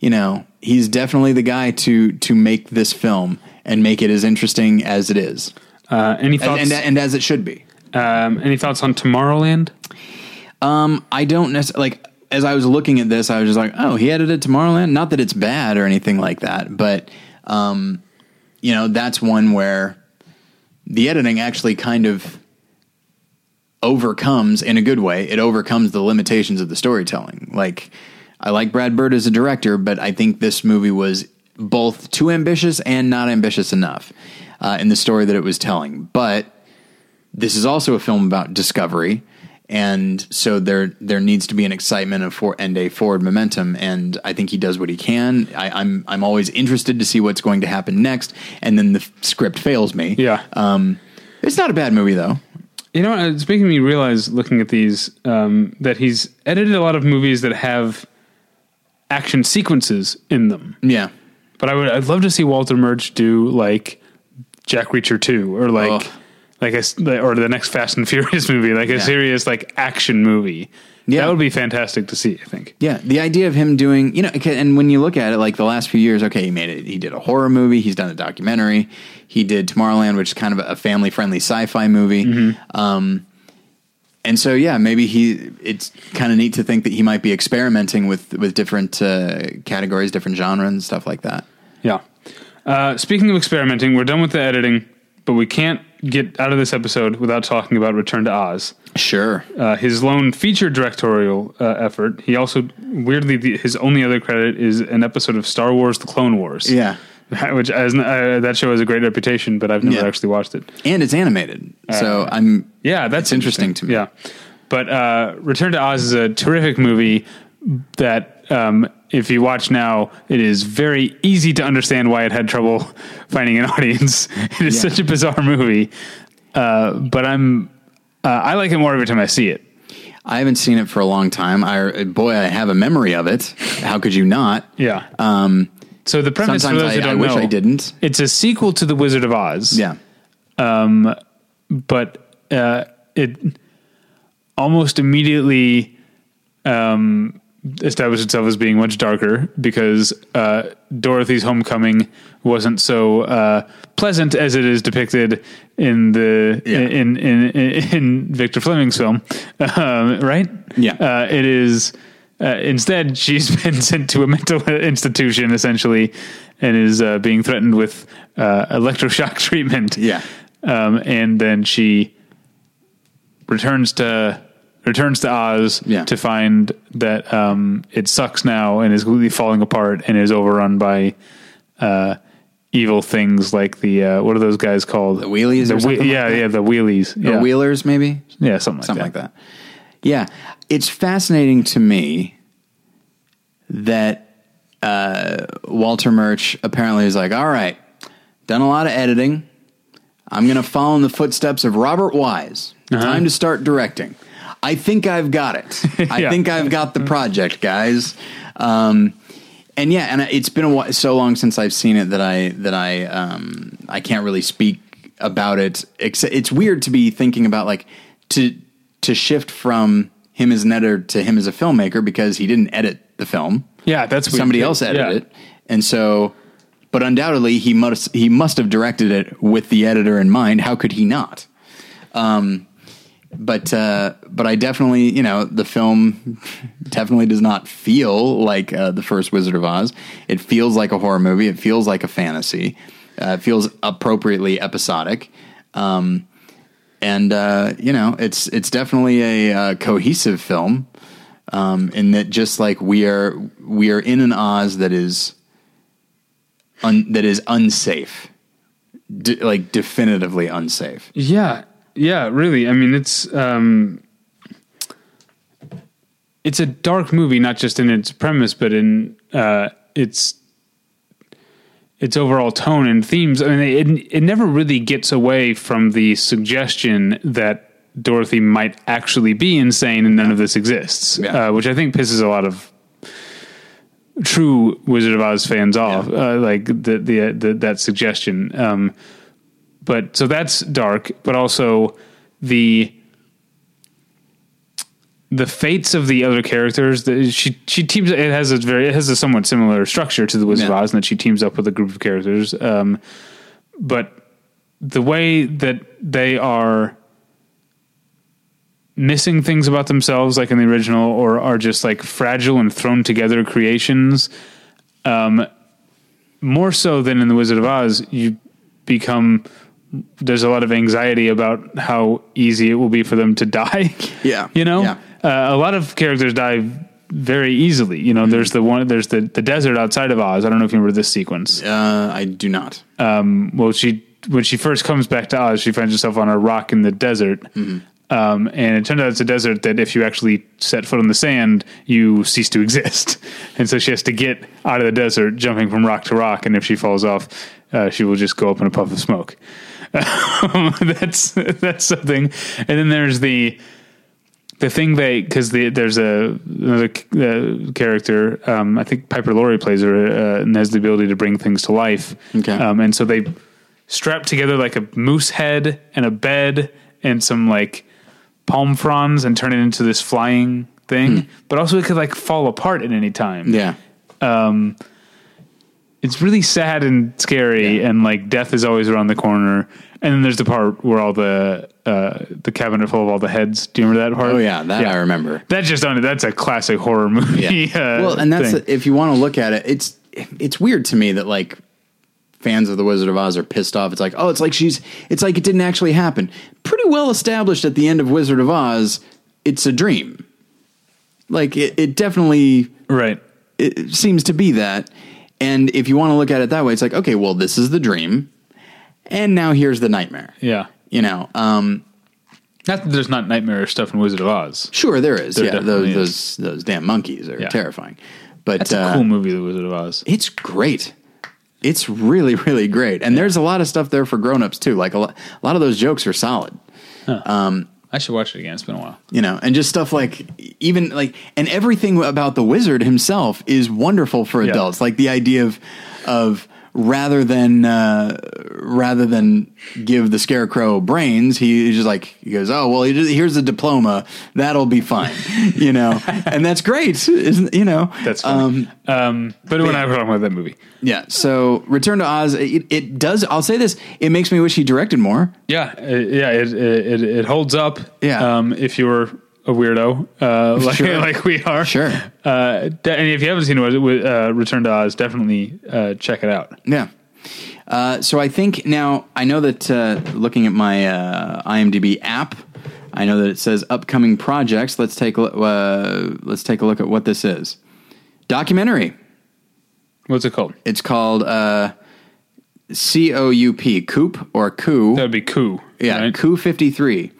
you know, he's definitely the guy to to make this film and make it as interesting as it is, Uh, any and, thoughts? and and as it should be. um, any thoughts on Tomorrowland? Um, I don't necessarily like. As I was looking at this, I was just like, "Oh, he edited Tomorrowland." Not that it's bad or anything like that, but um, you know, that's one where the editing actually kind of overcomes, in a good way, it overcomes the limitations of the storytelling. Like, I like Brad Bird as a director, but I think this movie was both too ambitious and not ambitious enough uh, in the story that it was telling. But this is also a film about discovery. And so there there needs to be an excitement of for and a forward momentum, and I think he does what he can. I, I'm I'm always interested to see what's going to happen next, and then the f- script fails me. Yeah. um, it's not a bad movie though. You know, it's making me realize looking at these um, that he's edited a lot of movies that have action sequences in them. Yeah, But I would, I'd love to see Walter Murch do like Jack Reacher two or like. Like a or the next Fast and Furious movie, like a Yeah. serious like action movie. Yeah. that would be fantastic to see. I think. Yeah, the idea of him doing, you know, and when you look at it, like the last few years, okay, he made it. He did a horror movie. He's done a documentary. He did Tomorrowland, which is kind of a family friendly sci fi movie. Um, and so, yeah, maybe he. It's kind of neat to think that he might be experimenting with with different uh, categories, different genres, and stuff like that. Yeah. Uh, speaking of experimenting, we're done with the editing, but we can't get out of this episode without talking about Return to Oz. Sure. uh, his lone feature directorial uh, effort. He also weirdly the, his only other credit is an episode of Star Wars: The Clone Wars. Yeah. which has, uh, that show has a great reputation, but I've never Yeah. actually watched it. And it's animated. so I'm. Yeah, that's It's interesting to me. Yeah, but uh, Return to Oz is a terrific movie that. Um, if you watch now, it is very easy to understand why it had trouble finding an audience. It is Yeah. such a bizarre movie, uh, but I'm uh, I like it more every time I see it. I haven't seen it for a long time. I boy, I have a memory of it. How could you not? Yeah. Um, So the premise for those who I, I don't wish know, I didn't. It's a sequel to The Wizard of Oz. Yeah. but uh, it almost immediately um, established itself as being much darker because uh, Dorothy's homecoming wasn't so uh, pleasant as it is depicted in the Yeah. in, in in in Victor Fleming's film, um, right? Yeah. uh, it is. Uh, instead, she's been sent to a mental institution essentially, and is uh, being threatened with uh, electroshock treatment. Yeah. um, and then she returns to returns to Oz Yeah. to find that um, it sucks now and is completely falling apart and is overrun by uh, evil things like the uh, what are those guys called? The wheelies The something like yeah, yeah, the wheelies. Yeah, Wheelers, maybe yeah, something like something that. like that. Yeah, it's fascinating to me that uh, Walter Murch apparently is like, all right, done a lot of editing. I'm going to follow in the footsteps of Robert Wise. Time to start directing. I think I've got it. I Yeah. think I've got the project, guys. Um, and yeah, and it's been a while, so long since I've seen it that I that I um, I can't really speak about it. Except it's weird to be thinking about like to to shift from him as an editor to him as a filmmaker because he didn't edit the film. Yeah, that's weird. somebody else edited Yeah. it, and so. But undoubtedly, he must he must have directed it with the editor in mind. How could he not? Um, but uh, but I definitely you know the film definitely does not feel like uh, the first Wizard of Oz. It feels like a horror movie. It feels like a fantasy. Uh, it feels appropriately episodic. Um, and uh, you know it's it's definitely a uh, cohesive film um, in that just like we are we are in an Oz that is un, that is unsafe, D- like definitively unsafe. Yeah, yeah, really. I mean, it's um, it's a dark movie, not just in its premise, but in uh, its its overall tone and themes. I mean, it it never really gets away from the suggestion that Dorothy might actually be insane and none of this exists, Yeah. uh, which I think pisses a lot of true Wizard of Oz fans off. Uh, like the, the the that suggestion. Um, but so that's dark, but also the the fates of the other characters. The, she she teams. It has a very it has a somewhat similar structure to the Wizard Yeah. of Oz, and that she teams up with a group of characters. Um, but the way that they are missing things about themselves, like in the original, or are just like fragile and thrown together creations. Um, more so than in the Wizard of Oz, you become. There's a lot of anxiety about how easy it will be for them to die. Yeah. you know, Yeah. uh, a lot of characters die very easily. You know, there's the one, there's the the desert outside of Oz. I don't know if you remember this sequence. Uh, I do not. Um, well, she when she first comes back to Oz, she finds herself on a rock in the desert. Mm-hmm. Um, and it turns out it's a desert that if you actually set foot on the sand, you cease to exist. And so she has to get out of the desert, jumping from rock to rock. And if she falls off, uh, she will just go up in a puff of smoke. that's that's something. And then there's the the thing they because the, there's a another uh, character. Um, I think Piper Laurie plays her uh, and has the ability to bring things to life. Okay. Um, and so they strap together like a moose head and a bed and some like palm fronds and turn it into this flying thing. But also it could like fall apart at any time. Yeah. It's really sad and scary, and like death is always around the corner. And then there's the part where all the uh, the cabinet full of all the heads. Do you remember that part? Oh yeah, that I remember. That's just on That's a classic horror movie. Yeah. uh, well, and that's thing. if you want to look at it, it's it's weird to me that like fans of the Wizard of Oz are pissed off. It's like, oh, it's like she's it's like it didn't actually happen. Pretty well established at the end of Wizard of Oz, it's a dream. Like it, it definitely right. it seems to be that. And if you want to look at it that way, it's like, okay, well, this is the dream, and now here's the nightmare. Yeah. You know, um, Not that there's not nightmare stuff in Wizard of Oz. sure there is. There yeah, those is. those those damn monkeys are Yeah. terrifying. But That's a uh, cool movie, The Wizard of Oz. it's great. It's really, really great. And there's a lot of stuff there for grown-ups too. Like a lot, a lot of those jokes are solid. I should watch it again. It's been a while. You know, and just stuff like even like and everything about the wizard himself is wonderful for Yeah. adults. Like the idea of of rather than uh, rather than give the scarecrow brains, he he's just like he goes, "Oh, well, here's a diploma. That'll be fine." you know. And that's great. Isn't you know? That's funny. Um, but when I were talking about that movie, Yeah. So Return to Oz, it, it does. I'll say this: it makes me wish he directed more. yeah, uh, yeah, it, it it holds up. Yeah. Um, if you're a weirdo, uh, like Sure. like we are, Sure. Uh, de- and if you haven't seen it, uh, Return to Oz, definitely uh, check it out. Yeah. Uh, so I think now I know that uh, looking at my uh, IMDb app, I know that it says upcoming projects. Let's take a, lo- uh, let's take a look at what this is. Documentary. What's it called? It's called uh, C O U P Coop or Coup. That would be Coup. yeah, right? Coup fifty three.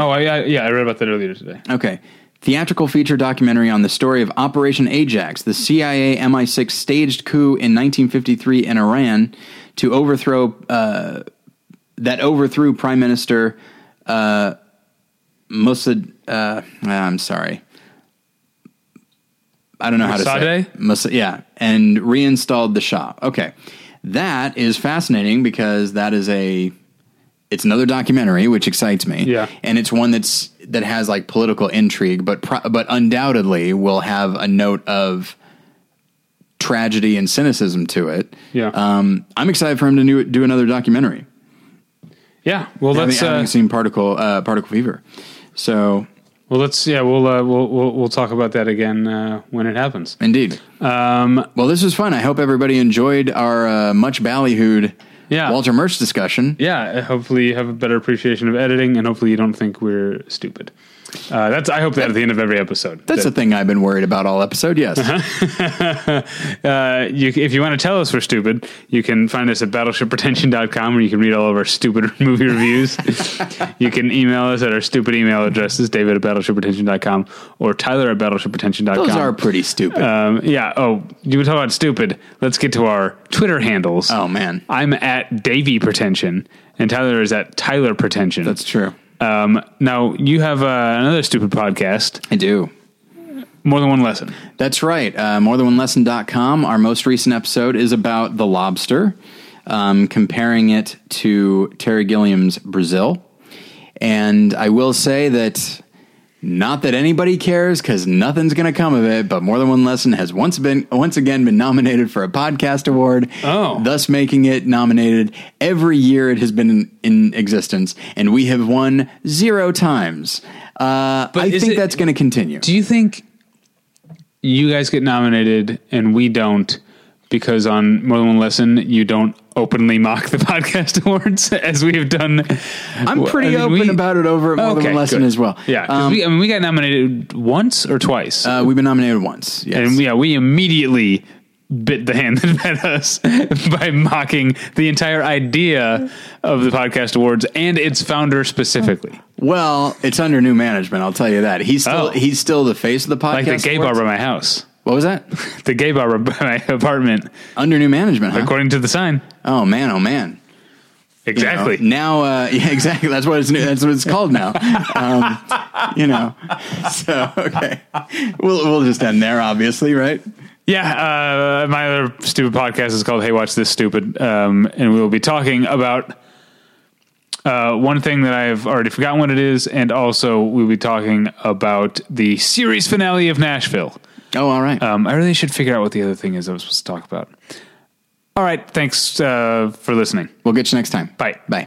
Oh, I, I, yeah, I read about that earlier today. Okay. Theatrical feature documentary on the story of Operation Ajax, the CIA MI6 staged coup in 1953 in Iran to overthrow uh, that overthrew Prime Minister uh, Mossad. Uh, I'm sorry, I don't know how to say. It. Mossad, yeah, and reinstalled the Shah. Okay, that is fascinating because that is a it's another documentary which excites me Yeah. and it's one that's that has like political intrigue but pro- but undoubtedly will have a note of tragedy and cynicism to it Yeah. um, i'm excited for him to do, do another documentary Yeah. Well, having, let's. having Uh, seen particle uh, particle fever so well, let's. Yeah, we'll, uh, we'll we'll we'll talk about that again uh, when it happens. indeed Um, well this was fun i hope everybody enjoyed our uh, much ballyhooed Yeah. walter murch discussion yeah. Hopefully, you have a better appreciation of editing, and hopefully, you don't think we're stupid. Uh, that's. I hope that at the end of every episode. that's the thing i've been worried about all episode yes uh, you, if you want to tell us we're stupid, you can find us at battleshippretension.com where you can read all of our stupid movie reviews. you can email us at our stupid email addresses, david at battleshippretension.com or tyler at battleshippretension.com. those are pretty stupid Um, yeah. Oh, you were talking about stupid. Let's get to our Twitter handles. oh man I'm at Davy Pretension, and Tyler is at Tyler Pretension. that's true um, now you have uh, another stupid podcast, i do more than one lesson. That's right. Uh, morethanonelesson.com. Our most recent episode is about the lobster, um, comparing it to Terry Gilliam's Brazil. And I will say that not that anybody cares because nothing's going to come of it, but More Than One Lesson has once been once again been nominated for a podcast award, Oh. thus making it nominated every year it has been in, in existence, and we have won zero times. Uh, I think it- that's going to continue. Do you think you guys get nominated and we don't because on More Than One Lesson you don't openly mock the podcast awards as we have done? I'm pretty I mean, open we- about it over at More Than One Lesson good. as well. Yeah, Um, we, I mean, we got nominated once or twice, uh, we've been nominated once. Yes. and yeah, we immediately bit the hand that fed us by mocking the entire idea of the podcast awards and its founder specifically. Well, it's under new management. I'll tell you that. He's still Oh. he's still the face of the podcast. Like the gay bar awards. by my house. What was that? The gay bar my apartment, Under new management. Huh? according to the sign. Oh man, oh man. You know, Exactly. now, uh, yeah, exactly. That's what it's new. that's what it's called now. Um, you know. So okay, we'll we'll just end there, obviously, right? Yeah, uh, my other stupid podcast is called "Hey, Watch This Stupid," um, and we will be talking about uh, one thing that I have already forgotten what it is, and also we'll be talking about the series finale of Nashville. Oh, all right. Um, I really should figure out what the other thing is I was supposed to talk about. All right, thanks uh, for listening. we'll get you next time. Bye. Bye.